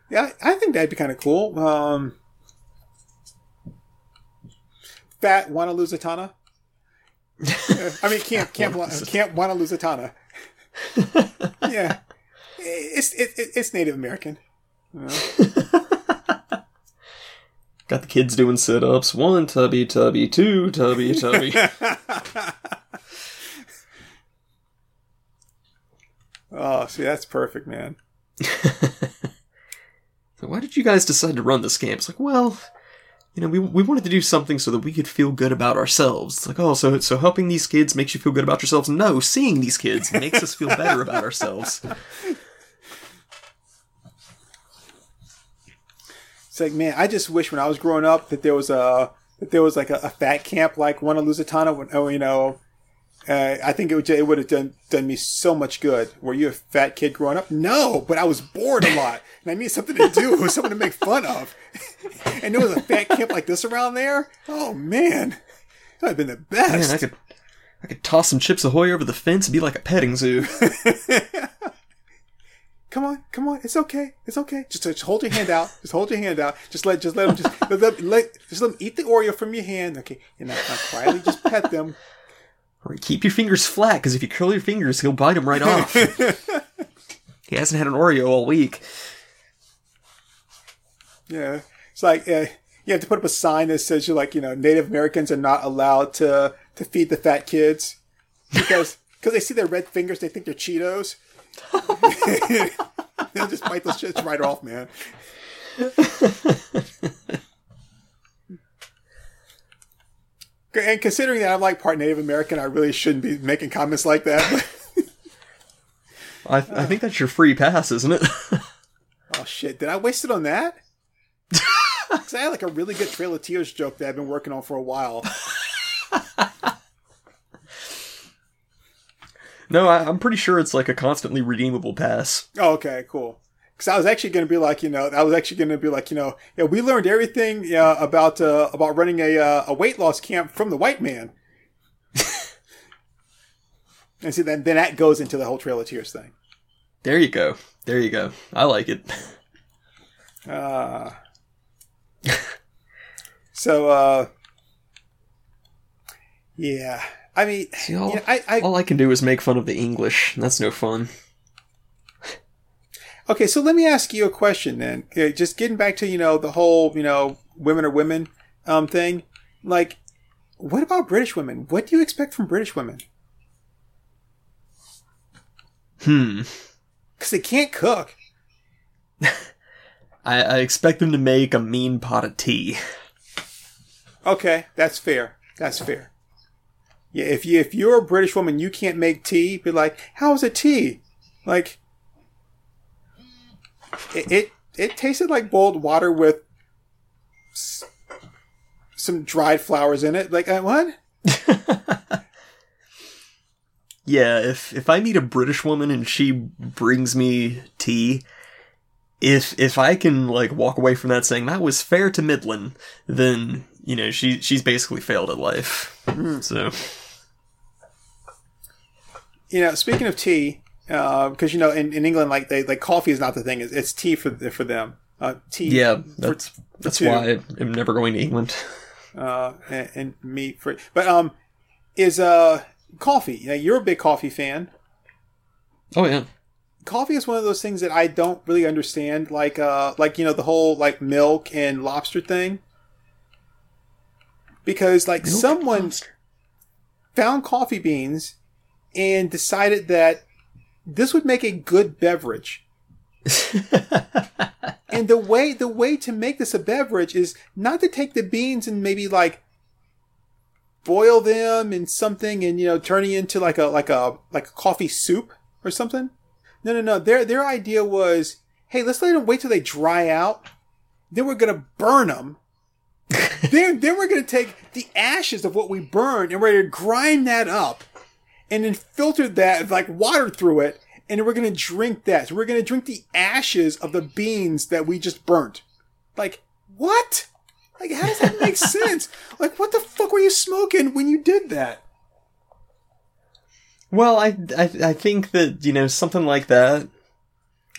yeah, I think that'd be kind of cool. Um, fat wanna lose a tana. [laughs] I mean, camp camp camp wanna lose a tana. yeah, it's it, it, it's Native American. You [laughs] know? Got the kids doing sit ups. One tubby tubby, two tubby tubby. [laughs] Oh, see, that's perfect, man. so why did you guys decide to run this camp? It's like, well, you know, we, we wanted to do something so that we could feel good about ourselves. It's like, oh, so so helping these kids makes you feel good about yourselves? No, seeing these kids makes us feel better about ourselves. It's like, man, I just wish when I was growing up that there was a that there was like a, a fat camp like one of Lusitana. When, oh, you know, uh, I think it would it would have done done me so much good. Were you a fat kid growing up? No, but I was bored a lot, and I needed something to do, [laughs] something to make fun of. [laughs] and there was a fat camp like this around there. Oh man, that'd have been the best. Man, I could I could toss some chips ahoy over the fence and be like a petting zoo. [laughs] come on, come on, it's okay, it's okay. Just, just hold your hand out. Just hold your hand out. Just let, just let them, just let, let, let just let them eat the Oreo from your hand. Okay, and now, now quietly just pet them. Or keep your fingers flat, because if you curl your fingers, he'll bite them right off. [laughs] he hasn't had an Oreo all week. Yeah, it's like uh, you have to put up a sign that says you're like you know Native Americans are not allowed to to feed the fat kids because [laughs] because they see their red fingers, they think they're Cheetos. [laughs] They'll just bite those shits right off, man. And considering that I'm like part Native American, I really shouldn't be making comments like that. [laughs] I, I think that's your free pass, isn't it? [laughs] oh shit! Did I waste it on that? [laughs] Because I had like a really good Trail of Tears joke that I've been working on for a while. no, I, I'm pretty sure it's like a constantly redeemable pass. Oh, okay, cool. Because I was actually going to be like, you know, I was actually going to be like, you know, yeah, we learned everything uh, about uh, about running a uh, a weight loss camp from the white man. [laughs] and see, then then that goes into the whole Trail of Tears thing. There you go. There you go. I like it. Uh, so, uh, yeah. I mean, See, all, you know, I, I, all I can do is make fun of the English. That's no fun. Okay, so let me ask you a question then. Just getting back to you know the whole you know women are women um thing. Like, what about British women? What do you expect from British women? Hmm. Because they can't cook. [laughs] I, I expect them to make a mean pot of tea. Okay, that's fair. That's fair. Yeah, if you if you're a British woman, you can't make tea. Be like, how is it tea? Like, it it, it tasted like boiled water with s- some dried flowers in it. Like, uh, what? [laughs] Yeah, if if I meet a British woman and she brings me tea, if if I can like walk away from that saying that was fair to Midland, then you know she she's basically failed at life. So You know, speaking of tea, because you know in, in England, like they like coffee is not the thing; it's, it's tea for for them. Uh, tea. yeah, that's that's two. why I'm never going to England. uh, and, and me for but um is uh coffee. You know, you're a big coffee fan. Oh yeah, Coffee is one of those things that I don't really understand, like uh like you know the whole like milk and lobster thing. Because like Milk someone found coffee beans and decided that this would make a good beverage. [laughs] and the way the way to make this a beverage is not to take the beans and maybe like boil them in something and you know turning into like a like a like a coffee soup or something. No, no, no. Their their idea was, hey, let's let them wait till they dry out. Then we're gonna burn them. [laughs] then then we're gonna take the ashes of what we burned and we're gonna grind that up, and then filter that like water through it, and we're gonna drink that. So we're gonna drink the ashes of the beans that we just burnt. Like what? Like how does that make [laughs] sense? Like what the fuck were you smoking when you did that? Well, I, I I think that you know something like that.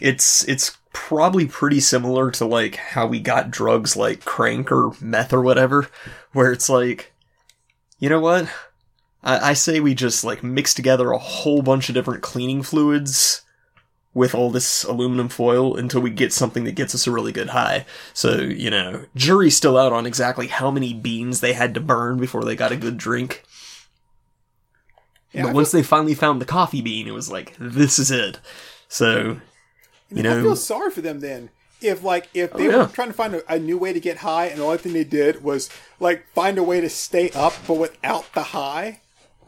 It's it's probably pretty similar to like how we got drugs like crank or meth or whatever, where it's like, you know what? I, I say we just like mix together a whole bunch of different cleaning fluids with all this aluminum foil until we get something that gets us a really good high. So, you know, jury's still out on exactly how many beans they had to burn before they got a good drink. Yeah, but I once they finally found the coffee bean, it was like, this is it. So, you I know, I feel sorry for them then. If like if oh, they Oh, yeah. were trying to find a, a new way to get high, and the only thing they did was like find a way to stay up, but without the high.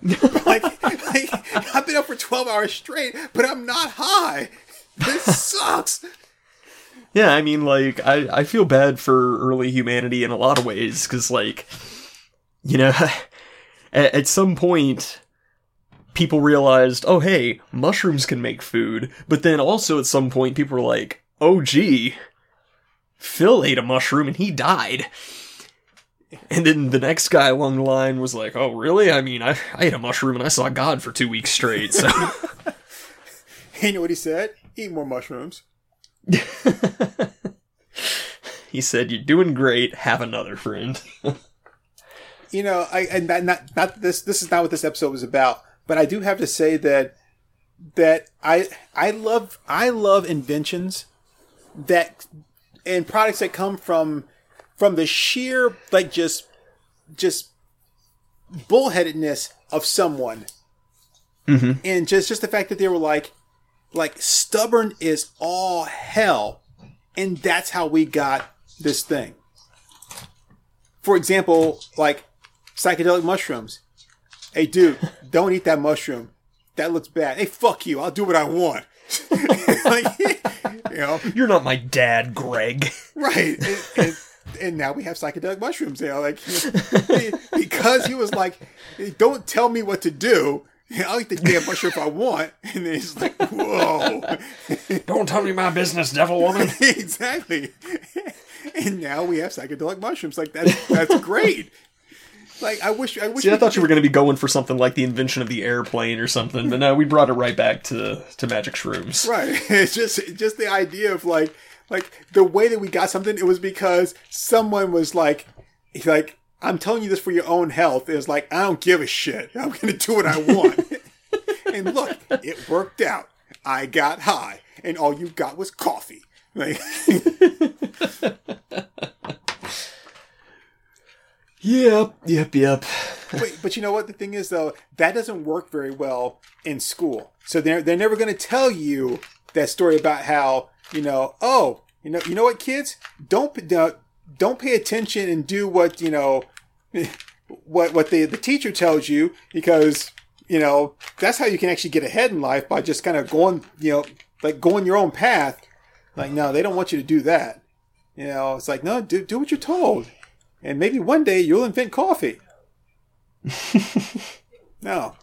[laughs] like, like I've been up for twelve hours straight, but I'm not high. This [laughs] sucks. Yeah, I mean, like, I, I feel bad for early humanity in a lot of ways, because, like, you know, [laughs] at, at some point, people realized, oh, hey, mushrooms can make food, but then also at some point, people were like, oh, gee, Phil ate a mushroom and he died. And then the next guy along the line was like, oh, really? I mean, I, I ate a mushroom and I saw God for two weeks straight, so. [laughs] You know what he said? Eat more mushrooms. [laughs] he said, you're doing great, have another friend. [laughs] you know, I and that, not not this this is not what this episode was about, but I do have to say that that I I love I love inventions that and products that come from from the sheer like just just bullheadedness of someone, mm-hmm. and just just the fact that they were like like stubborn is all hell, and that's how we got this thing. For example, like psychedelic mushrooms. Hey, dude, don't eat that mushroom. That looks bad. Hey, fuck you. I'll do what I want. [laughs] like, [laughs] you know, You're not my dad, Greg. right? And, and, and now we have psychedelic mushrooms. You know, like [laughs] because he was like, "Don't tell me what to do. I'll eat the damn mushroom if I want." And then he's like, "Whoa." Don't tell me my business, devil woman. [laughs] exactly. And now we have psychedelic mushrooms. Like that's that's great. Like I wish I wish See, I thought could you were going to be going for something like the invention of the airplane or something, but no, we brought it right back to to magic shrooms. Right. [laughs] It's just just the idea of like like the way that we got something. It was because someone was like like I'm telling you this for your own health. Is like I don't give a shit. I'm gonna do what I want. [laughs] and look, it worked out. I got high, and all you got was coffee. Like [laughs] Yep, yep, yep. Wait, but you know what? The thing is, though, that doesn't work very well in school. So they're they're never going to tell you that story about how you know. Oh, you know, you know what, kids? Don't don't don't pay attention and do what you know [laughs] what what the the teacher tells you because you know that's how you can actually get ahead in life by just kind of going you know like going your own path. Like no, they don't want you to do that. You know, it's like no, do do what you're told, and maybe one day you'll invent coffee. [laughs] No.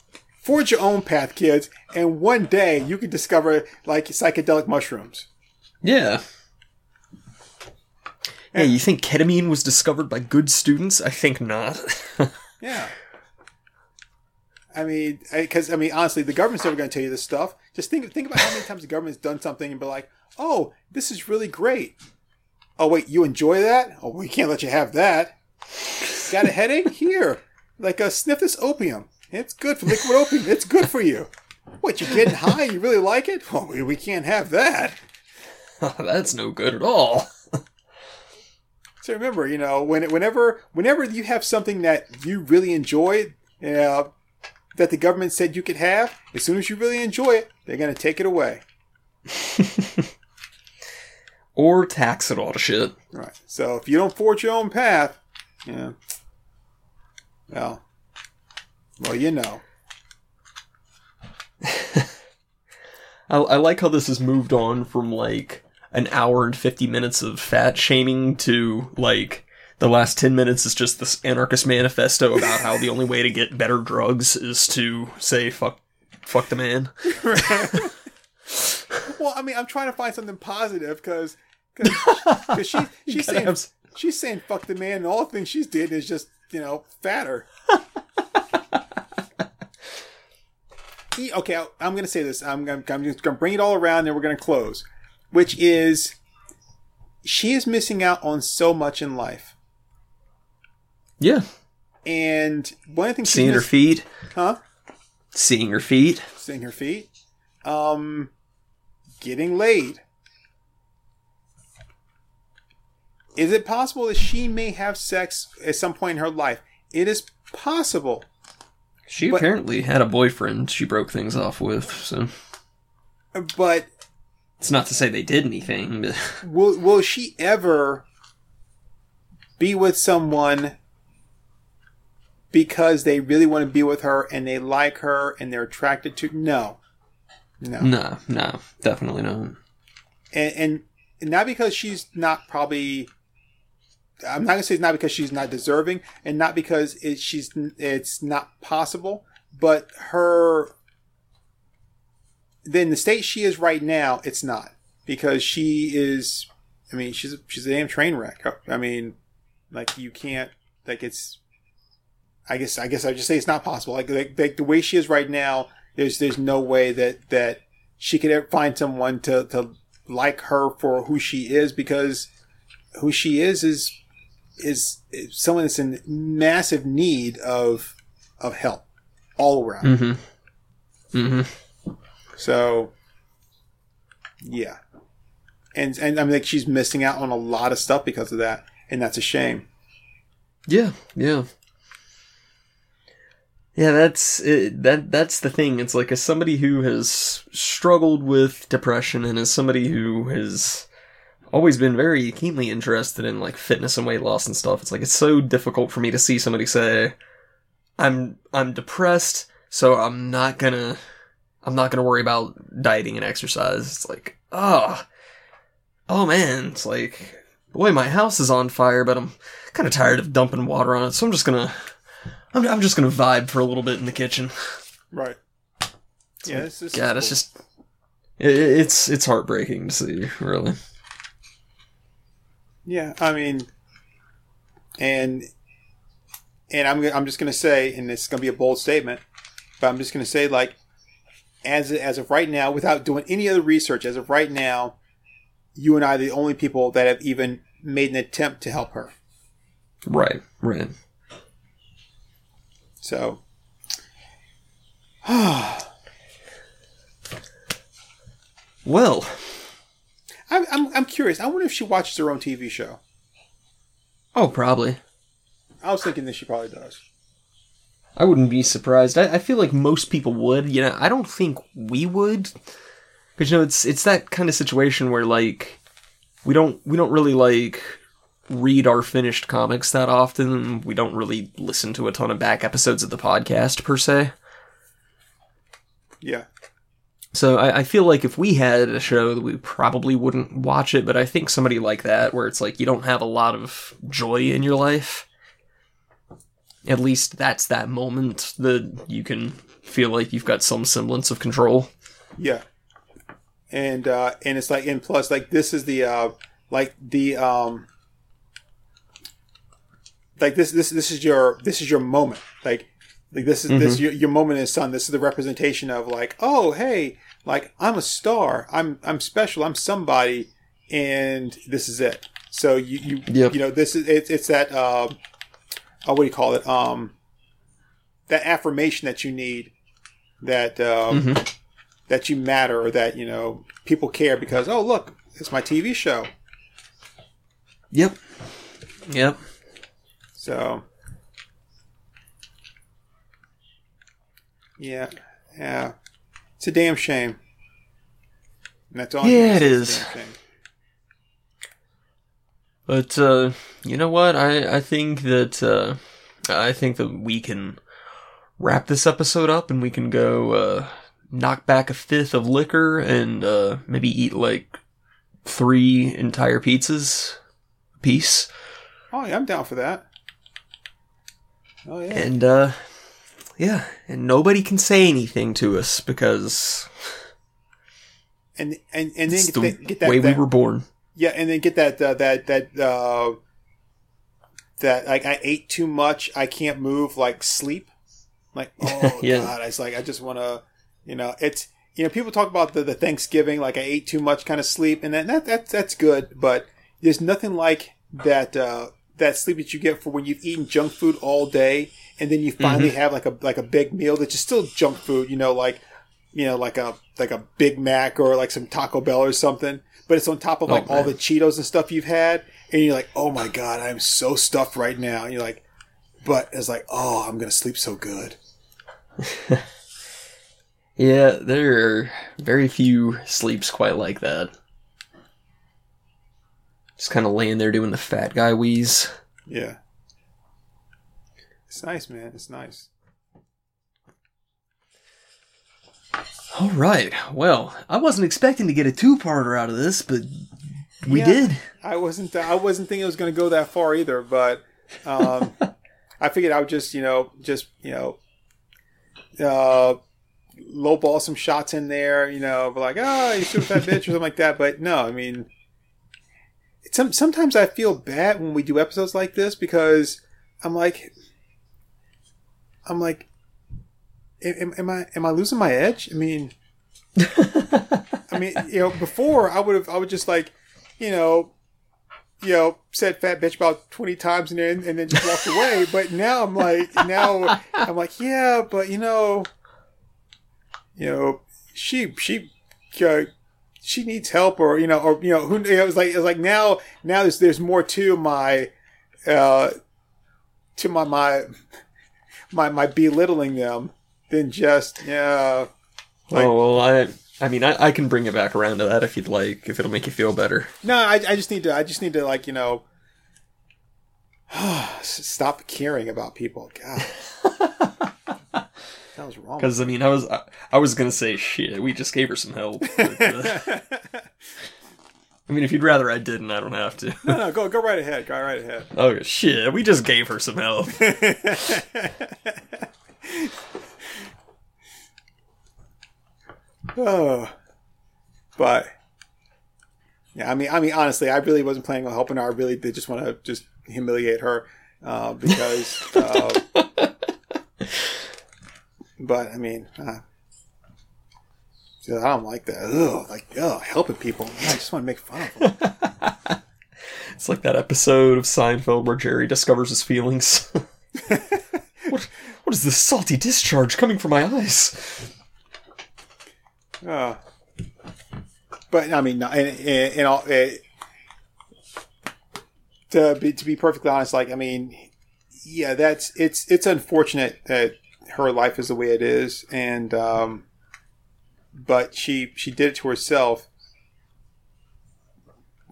Forge your own path, kids, and one day you can discover like psychedelic mushrooms. Yeah. Hey, you think ketamine was discovered by good students? I think not. [laughs] Yeah. I mean, because I, mean, honestly, the government's never going to tell you this stuff. Just think think about how many times the government's done something and be like, "Oh, this is really great." Oh wait, you enjoy that? Oh, we can't let you have that. Got a headache? Here, like uh, sniff this opium. It's good for liquid opium. It's good for you. What, you're getting high? You really like it? Oh, we, we can't have that. [laughs] That's no good at all. [laughs] So remember, you know, when whenever whenever you have something that you really enjoy, uh, that the government said you could have, as soon as you really enjoy it, they're going to take it away. [laughs] Or tax it all to shit. Right. So if you don't forge your own path, yeah, well, well, you know. I, I like how this has moved on from like an hour and 50 minutes of fat shaming to like the last 10 minutes is just this anarchist manifesto about how the only way to get better drugs is to say fuck fuck the man. [laughs] Well, I mean, I'm trying to find something positive because Because she, [laughs] she's saying have she's saying fuck the man, and all the things she's did is just you know fatter. [laughs] He- okay, I- I'm going to say this. I'm I'm just going to bring it all around, and we're going to close, which is she is missing out on so much in life, Yeah. and one of the things she's Seeing her miss- feet. huh? Seeing her feet. seeing her feet, um, getting laid. Is it possible that she may have sex at some point in her life? It is possible, She But- apparently had a boyfriend she broke things off with, so but it's not to say they did anything, but [laughs] will will she ever be with someone because they really want to be with her and they like her and they're attracted to? No, no. no, no, definitely not. and, and not because she's not probably i'm not going to say it's not because she's not deserving and not because it, she's it's not possible but her then the state she is right now it's not because she is i mean she's she's a damn train wreck i mean like you can't like it's i guess i guess i just say it's not possible like, like, like the way she is right now there's there's no way that that she could ever find someone to to like her for who she is because who she is is is, is someone that's in massive need of of help all around. Mm-hmm. Mm-hmm. So yeah. And and I mean like she's missing out on a lot of stuff because of that and that's a shame. Yeah, yeah. Yeah, that's it, that. That's the thing. It's like as somebody who has struggled with depression, and as somebody who has always been very keenly interested in like fitness and weight loss and stuff. It's like it's so difficult for me to see somebody say, "I'm I'm depressed, so I'm not gonna I'm not gonna worry about dieting and exercise." It's like, oh, oh man, it's like, boy, my house is on fire, but I'm kind of tired of dumping water on it, so I'm just gonna, I'm, I'm just gonna vibe for a little bit in the kitchen. Right. Yeah, this Yeah, is that's cool. just, it, it's it's heartbreaking to see, really. Yeah, I mean, and and I'm I'm just gonna say, and it's gonna be a bold statement, but I'm just gonna say, like, as as of right now, without doing any other research, as of right now, you and I are the only people that have even made an attempt to help her. Right, right. So, [sighs] Well, I'm, I'm I'm curious. I wonder if she watches her own TV show. oh, probably. I was thinking that she probably does. I wouldn't be surprised. I, I feel like most people would. You know, I don't think we would, because you know, it's it's that kind of situation where like we don't we don't really like read our finished comics that often. We don't really listen to a ton of back episodes of the podcast per se. Yeah, So I, I feel like if we had a show, we probably wouldn't watch it. But I think somebody like that, where it's like you don't have a lot of joy in your life, at least that's that moment that you can feel like you've got some semblance of control. yeah, and uh, and it's like, and plus, like this is the uh, like the um, like this this this is your this is your moment. Like like this is this your, your moment in the sun. This is the representation of like, oh hey, like I'm a star. I'm I'm special. I'm somebody, and this is it. So you you Yep. you know this is it's it's that uh, oh, what do you call it um that affirmation that you need that um, that you matter or that you know people care because oh look it's my TV show. Yep. Yep. So yeah, yeah, it's a damn shame. And that's all. Yeah, it say, it's a is. But uh, you know what? I I think that uh, I think that we can wrap this episode up and we can go uh, knock back a fifth of liquor and uh, maybe eat like three entire pizzas a piece. Oh yeah, I'm down for that. Oh yeah. And uh, yeah, and nobody can say anything to us because And and and then get, the that, get that, way we were born. Yeah, and then get that uh, that that uh, that like I ate too much, I can't move, like sleep. Like [laughs] oh Yeah. god, I was like I just want to, you know, it's you know people talk about the, the Thanksgiving like I ate too much kind of sleep, and that, that that that's good, but there's nothing like that uh, that sleep that you get for when you've eaten junk food all day, and then you finally have like a like a big meal that's just still junk food, you know, like you know like a like a Big Mac or like some Taco Bell or something, but it's on top of Oh, like all the Cheetos and stuff you've had, and you're like, oh my god, I'm so stuffed right now. And you're like, but it's like, oh, I'm gonna sleep so good. [laughs] Yeah, there are very few sleeps quite like that. Just kind of laying there doing the fat guy wheeze. Yeah, it's nice, man. It's nice. All right. Well, I wasn't expecting to get a two-parter out of this, but we Yeah. did. I wasn't. I wasn't thinking it was going to go that far either. But um, [laughs] I figured I would just, you know, just you know, uh, lowball some shots in there. You know, be like, oh, you shoot that bitch or something like that. But no, I mean, it's, some sometimes I feel bad when we do episodes like this because I'm like, I'm like, am, am I am I losing my edge? I mean. I mean, [laughs] you know, before I would have, I would just like, you know, you know, said fat bitch about 20 times and then, and then just walked away. [laughs] But now I'm like, now I'm like, yeah, but you know, you know, she, she, uh, she needs help or, you know, or, you know, who, you know, it was like, it was like now, now there's, there's more to my, uh, to my, my, [laughs] my, my belittling them than just, yeah, Like- oh well, I. I mean, I, I can bring it back around to that if you'd like, if it'll make you feel better. No, I, I just need to. I just need to like you know, [sighs] stop caring about people. God, [laughs] that was wrong. Because I mean, I was I, I was gonna say shit. We just gave her some help. but, uh, [laughs] I mean, if you'd rather I didn't, I don't have to. no, no, go go right ahead. Go right ahead. oh shit, we just gave her some help. [laughs] oh, [sighs] but yeah, I mean, I mean, honestly, I really wasn't planning on helping her. I really did just want to just humiliate her uh, because. Uh, [laughs] but I mean, uh, I don't like that. Ugh, like ugh, helping people. I just want to make fun of them. [laughs] It's like that episode of Seinfeld where Jerry discovers his feelings. [laughs] what, what is this salty discharge coming from my eyes? Uh, but I mean, in, in all, eh, to be to be perfectly honest, like I mean, yeah, that's it's it's unfortunate that her life is the way it is, and um, but she she did it to herself.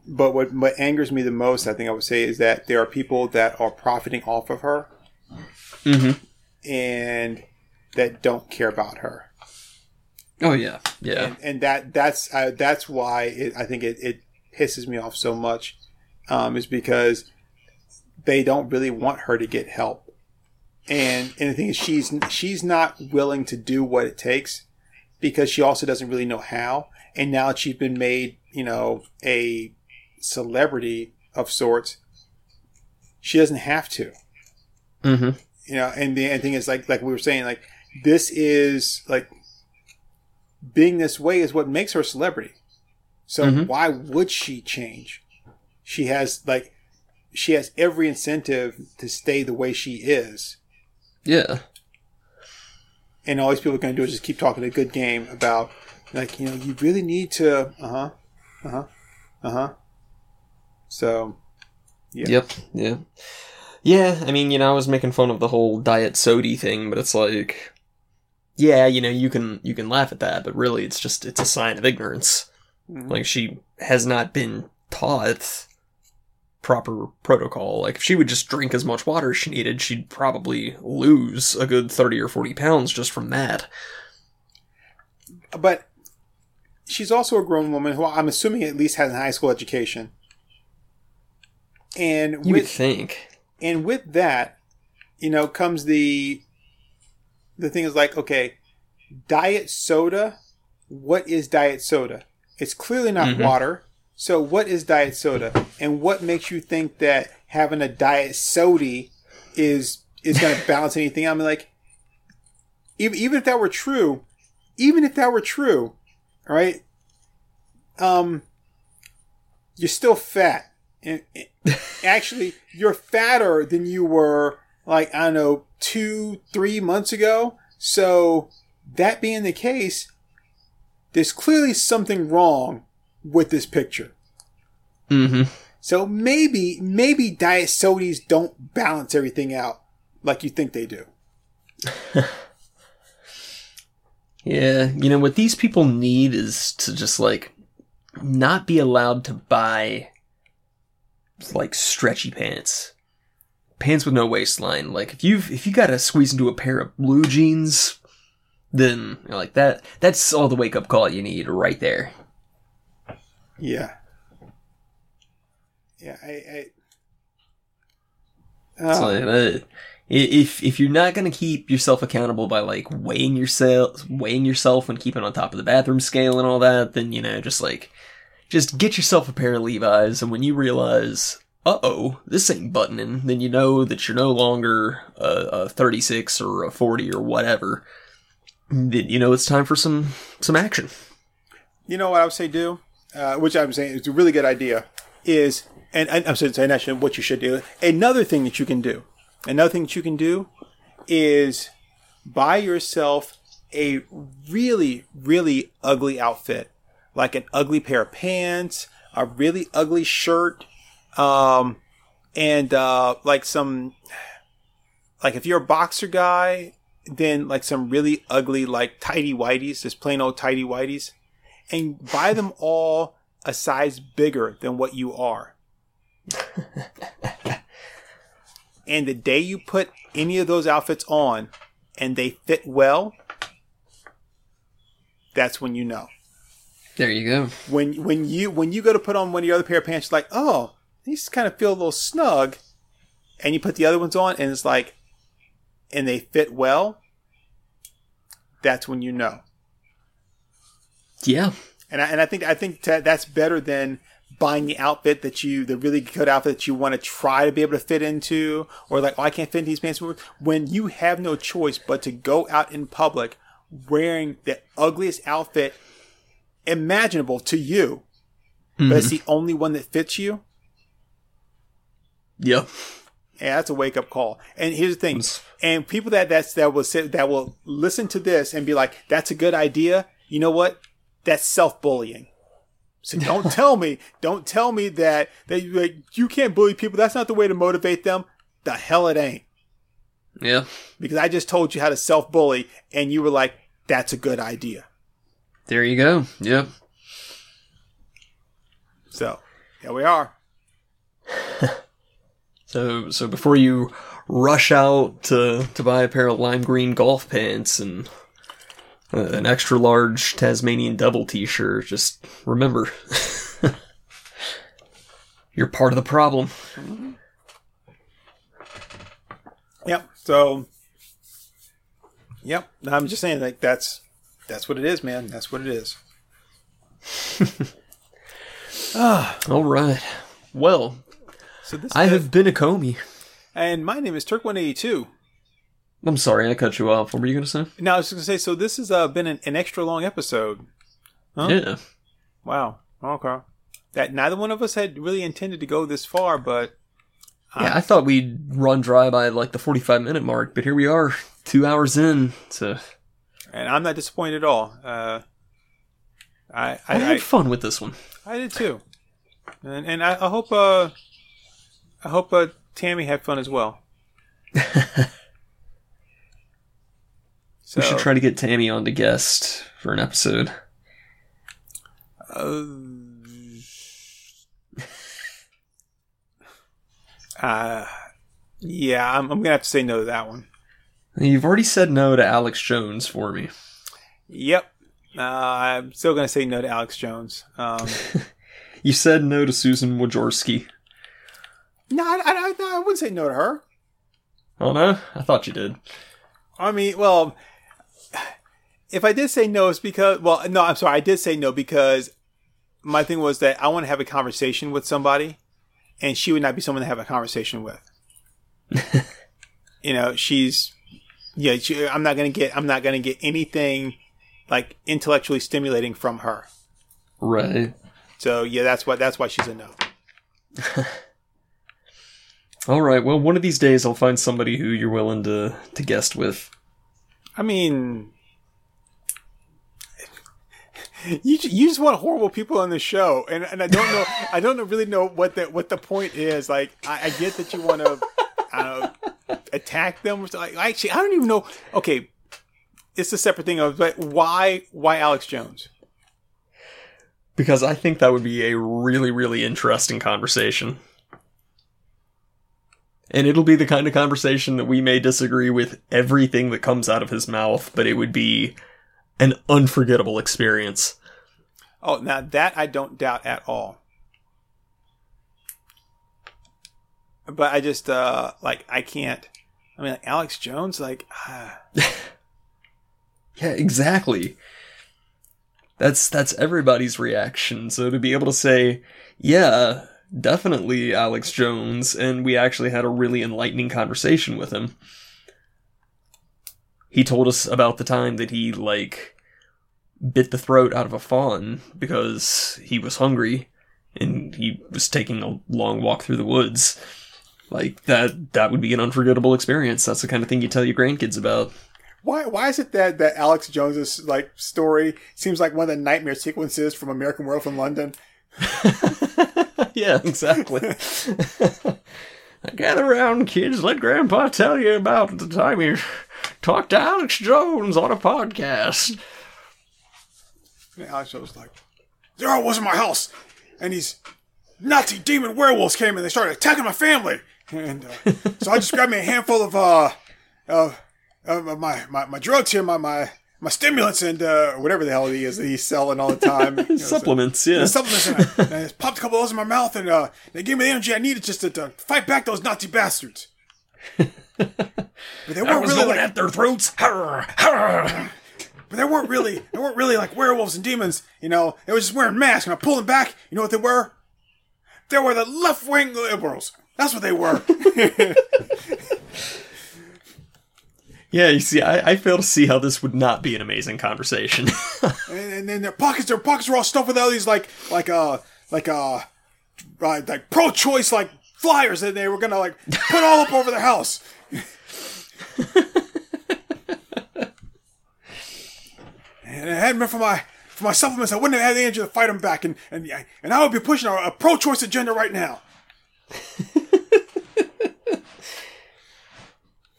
But what what angers me the most, I think I would say, is that there are people that are profiting off of her Mm-hmm. and that don't care about her. Oh yeah, yeah. and, and that that's uh, that's why it, I think it, it pisses me off so much, um, is because they don't really want her to get help, and and the thing is she's she's not willing to do what it takes because she also doesn't really know how, and now that she's been made you know a celebrity of sorts, she doesn't have to Mm-hmm. you know and the, and the thing is like like we were saying like this is like being this way is what makes her a celebrity so Mhm. why would she change she has like she has every incentive to stay the way she is Yeah. and all these people are going to do is just keep talking a good game about like you know you really need to uh-huh uh-huh uh-huh so Yeah. Yep. Yeah. Yeah. I mean, you know, I was making fun of the whole diet sody thing, but it's like, yeah, you know, you can you can laugh at that, but really, it's just it's a sign of ignorance. mhm. Like she has not been taught proper protocol. Like if she would just drink as much water as she needed, she'd probably lose a good thirty or forty pounds just from that. but she's also a grown woman who I'm assuming at least has a high school education. And You would with think. and with that, you know, comes the the thing is like, okay, diet soda, what is diet soda? It's clearly not Mhm. water. So what is diet soda, and what makes you think that having a diet soda is is going [laughs] to balance anything? I'm like, even even if that were true, even if that were true, all right, um, you're still fat. And, and [laughs] actually, you're fatter than you were like I don't know two, three months ago. So that being the case, there's clearly something wrong with this picture. Mm-hmm. So maybe, maybe diet sodas don't balance everything out like you think they do. [laughs] Yeah, you know what these people need is to just like not be allowed to buy like stretchy pants. Pants with no waistline. Like if you've if you gotta squeeze into a pair of blue jeans, then you know, like that that's all the wake up call you need right there. Yeah. Yeah, I. I Oh, like, uh, if if you're not gonna keep yourself accountable by like weighing yourself weighing yourself and keeping on top of the bathroom scale and all that, then you know just like just get yourself a pair of Levi's, and when you realize, uh oh, this ain't buttoning, then you know that you're no longer a, a 36 or a 40 or whatever. Then you know it's time for some some action. you know what I would say do, uh, which I'm saying is a really good idea, is, and, and I'm saying actually what you should do. Another thing that you can do, another thing that you can do is buy yourself a really, really ugly outfit, like an ugly pair of pants, a really ugly shirt, um, and uh, like some, like if you're a boxer guy, then like some really ugly like tidy whities, just plain old tidy whities and buy them [laughs] all a size bigger than what you are. [laughs] and the day you put any of those outfits on and they fit well, that's when you know. There you go. When when you when you go to put on one of your other pair of pants, you're like, oh, these kind of feel a little snug, and you put the other ones on, and it's like, and they fit well. That's when you know. Yeah. And I, and I think I think that's better than buying the outfit that you the really good outfit that you want to try to be able to fit into or like oh I can't fit into these pants when you have no choice but to go out in public wearing the ugliest outfit imaginable to you but it's mm-hmm. the only one that fits you Yep. yeah that's a wake up call and here's the thing and people that that's that will sit that will listen to this and be like that's a good idea you know what that's self bullying so [laughs] don't tell me, don't tell me that that you, like, you can't bully people. That's not the way to motivate them. The hell it ain't. Yeah. Because I just told you how to self bully, and you were like, "That's a good idea." There you go. Yep. So here we are. [laughs] So so before you rush out to to buy a pair of lime green golf pants and uh, an extra large Tasmanian devil t-shirt, just remember [laughs] you're part of the problem. Yep. So, yep. I'm just saying, like that's that's what it is, man. That's what it is. [laughs] All right. Well, So this I is- have been a Comey. and my name is Turk One Eighty Two. I'm sorry, I cut you off. What were you going to say? Now I was going to say, so this has uh, been an, an extra long episode. Huh? Yeah. Wow. Okay. That neither one of us had really intended to go this far, but Yeah, I thought we'd run dry by like the 45 minute mark, but here we are, two hours in. So and I'm not disappointed at all. Uh, I I, I, had I, fun with this one. I did too, and and I, I hope uh, I hope uh, Tammy had fun as well. so, [laughs] We should try to get Tammy on to guest for an episode. Uh, uh, yeah, I'm, I'm gonna have to say no to that one. You've already said no to Alex Jones for me. Yep. Uh, I'm still gonna say no to Alex Jones. Um, [laughs] You said no to Susan Wojcicki. No, I, I, I, wouldn't say no to her. Oh no? I thought you did. I mean, well, if I did say no, it's because, well, no, I'm sorry, I did say no because my thing was that I want to have a conversation with somebody, and she would not be someone to have a conversation with. [laughs] you know, she's yeah. She, I'm not gonna get. I'm not gonna get anything like intellectually stimulating from her. Right. So yeah, that's why that's why she's a no. [laughs] All right. Well, one of these days I'll find somebody who you're willing to to guest with. I mean, you you just want horrible people on the show, and, and I don't know [laughs] I don't really know what the what the point is. Like I, I get that you want to uh, attack them. or something. Like, actually, I don't even know. Okay, it's a separate thing. Of but why why Alex Jones? Because I think that would be a really, really interesting conversation. And it'll be the kind of conversation that we may disagree with everything that comes out of his mouth, but it would be an unforgettable experience. Oh, now that I don't doubt at all. But I just uh like I can't. I mean, like Alex Jones, like. [sighs] ah. [laughs] Yeah, exactly. That's that's everybody's reaction. So to be able to say, yeah, definitely Alex Jones, and we actually had a really enlightening conversation with him. He told us about the time that he like bit the throat out of a fawn because he was hungry and he was taking a long walk through the woods. Like that that would be an unforgettable experience. That's the kind of thing you tell your grandkids about. Why why is it that that Alex Jones's like story seems like one of the nightmare sequences from American Werewolf in London? [laughs] [laughs] yeah, exactly. Gather around, kids. Let Grandpa tell you about the time he talked to Alex Jones on a podcast. And Alex Jones was like, there I was in my house, and these Nazi demon werewolves came and they started attacking my family. And uh, so I just grabbed me a handful of uh, uh, of my, my my drugs here, my my my stimulants and uh, whatever the hell he is that he's selling all the time. [laughs] You know, so- Supplements, yeah. the supplements, and I, and I just popped a couple of those in my mouth, and uh, they gave me the energy I needed just to, to fight back those Nazi bastards. But they [laughs] weren't really like, at their throats. [laughs] Harr, harr. but they weren't really, they weren't really like werewolves and demons. You know, they were just wearing masks, and I pulled them back. You know what they were? They were the left wing liberals. That's what they were. Yeah, you see, I, I fail to see how this would not be an amazing conversation. [laughs] and, and then their pockets, their pockets were all stuffed with all these like, like, uh, like, uh, uh like pro-choice like flyers that they were gonna like put all up over the house. [laughs] and it hadn't been for my for my supplements, I wouldn't have had the energy to fight them back, and and and I would be pushing a, a pro-choice agenda right now. [laughs]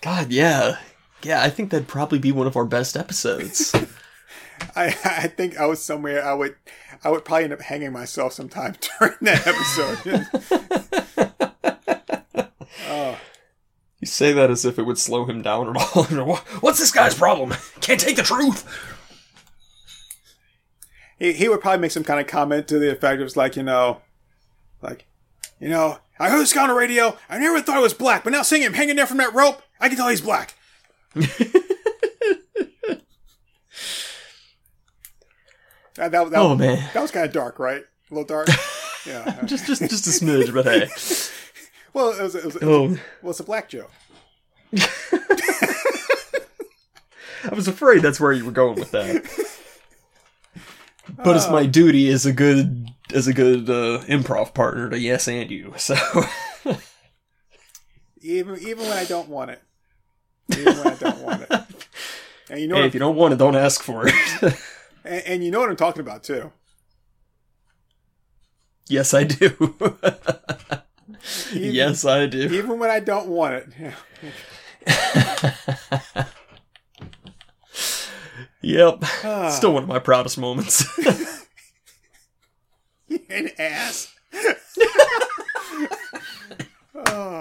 God, yeah. Yeah, I think that'd probably be one of our best episodes. [laughs] I I think I was somewhere I would I would probably end up hanging myself sometime [laughs] during that episode. [laughs] Oh. you say that as if it would slow him down at all. What's this guy's problem? Can't take the truth. he, he would probably make some kind of comment to the effect of it's like, you know, like, you know, I heard this guy on the radio. I never thought he was black, but now seeing him hanging there from that rope, I can tell he's black. That, that, that, Oh, man. that was kind of dark, right? A little dark. [laughs] Yeah. Just, just, just a smidge, but hey. [laughs] well, it was, it was, it was, Oh, well, it's a black joke. [laughs] I was afraid that's where you were going with that. But it's my duty as a good, as a good uh, improv partner to yes and you. So Even even when I don't want it. Even when I don't want it. [laughs] And you know, hey, if you don't want it, don't ask for it. [laughs] and, and you know what I'm talking about too. yes, I do. Even- yes, I do. Even when I don't want it. Yeah. [laughs] Yep. Ah. Still one of my proudest moments. An ass. oh.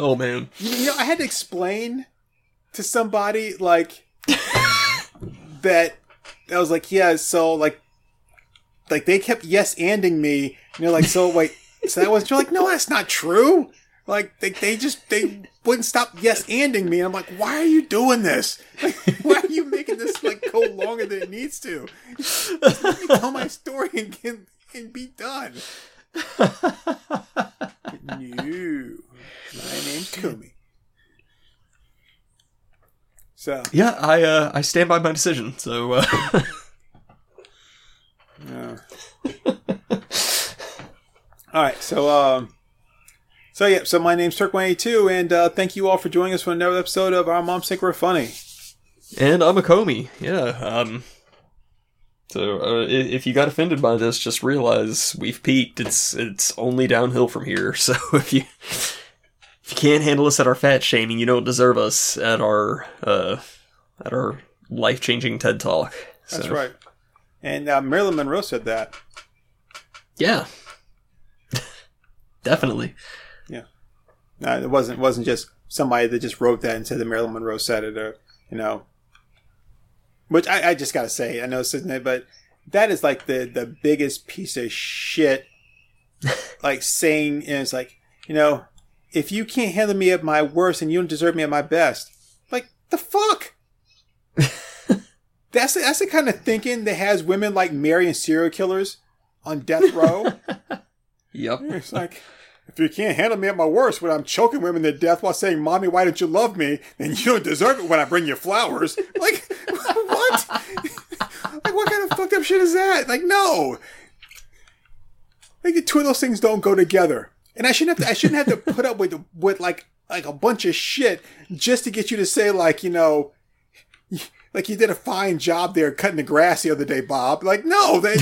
Oh man. You know, I had to explain to somebody like [laughs] that. I was like, yeah, so like, like they kept yes anding me. And they're like, so [laughs] wait, so that was you're like, no, that's not true. Like they, they just they wouldn't stop yes anding me. And I'm like, why are you doing this? Like, why are you making this like go longer than it needs to. Just let me tell my story and get, and be done. No, my name's Kumi. So Yeah, I uh, I stand by my decision. So uh, yeah. [laughs] all right, so um, so yeah, so my name's Turk182, and uh, thank you all for joining us for another episode of Our Moms Think We're Funny. and I'm a Comey. Yeah. Um. So uh, if you got offended by this, just realize we've peaked. It's it's only downhill from here. [laughs] So if you if you can't handle us at our fat shaming, you don't deserve us at our uh at our life changing TED talk. That's right. And uh, Marilyn Monroe said that. Yeah. [laughs] Definitely. Uh, it wasn't wasn't just somebody that just wrote that and said that Marilyn Monroe said it, or you know. Which I, I just gotta say, I know it's isn't it, but that is like the the biggest piece of shit. [laughs] like saying, and it's like you know, if you can't handle me at my worst and you don't deserve me at my best, like the fuck. [laughs] that's the, that's the kind of thinking that has women like marrying serial killers on death row. [laughs] Yep. It's like, if you can't handle me at my worst when I'm choking women to death while saying, Mommy, why don't you love me? Then you don't deserve it when I bring you flowers. [laughs] Like, [laughs] what? [laughs] like, what kind of fucked up shit is that? Like, no. Like, the two of those things don't go together. And I shouldn't have to, I shouldn't have to put up with, with like, like a bunch of shit just to get you to say, like, you know, like you did a fine job there cutting the grass the other day, Bob. Like, no, they,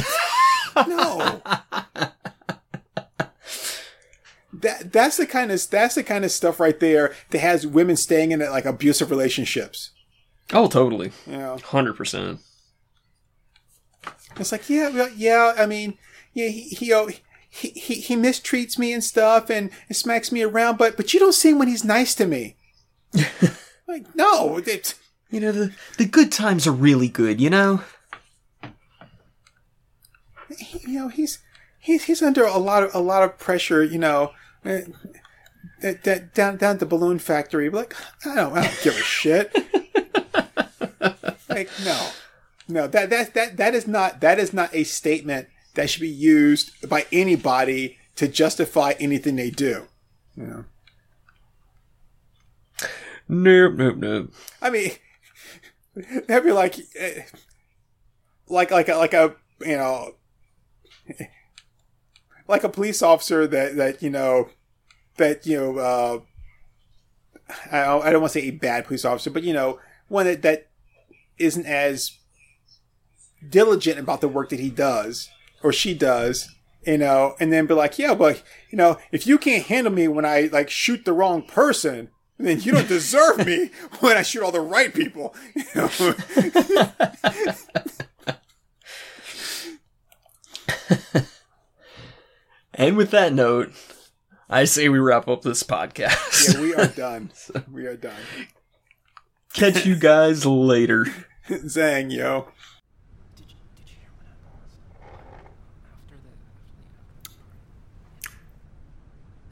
no. that that's the kind of that's the kind of stuff right there that has women staying in like abusive relationships. Oh, totally. Yeah, Hundred percent. it's like yeah, well, yeah. I mean, yeah, he he, oh, he he he mistreats me and stuff and, and smacks me around, but but you don't see him when he's nice to me. [laughs] like no, it, You know the the good times are really good. You know. he- you know he's he's he's under a lot of a lot of pressure. You know. That, that down down at the balloon factory, like I don't, I don't give a shit. [laughs] like no, no that that that that is not that is not a statement that should be used by anybody to justify anything they do. You know, Nope. Nope. Nope. I mean, that'd be like, eh, like like a, like a you know, like a police officer that that you know that you know. Uh, I don't, I don't want to say a bad police officer, but you know, one that that isn't as diligent about the work that he does or she does. You know, and then be like, yeah, but you know, if you can't handle me when I like shoot the wrong person, then you don't deserve me [laughs] when I shoot all the right people. You [laughs] know? And with that note, I say we wrap up this podcast. yeah, we are done. [laughs] We are done. Catch you guys later. [laughs] Zang, yo.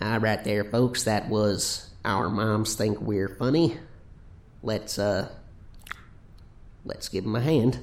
All right, there, folks. That was our moms think we're funny. Let's uh, let's give them a hand.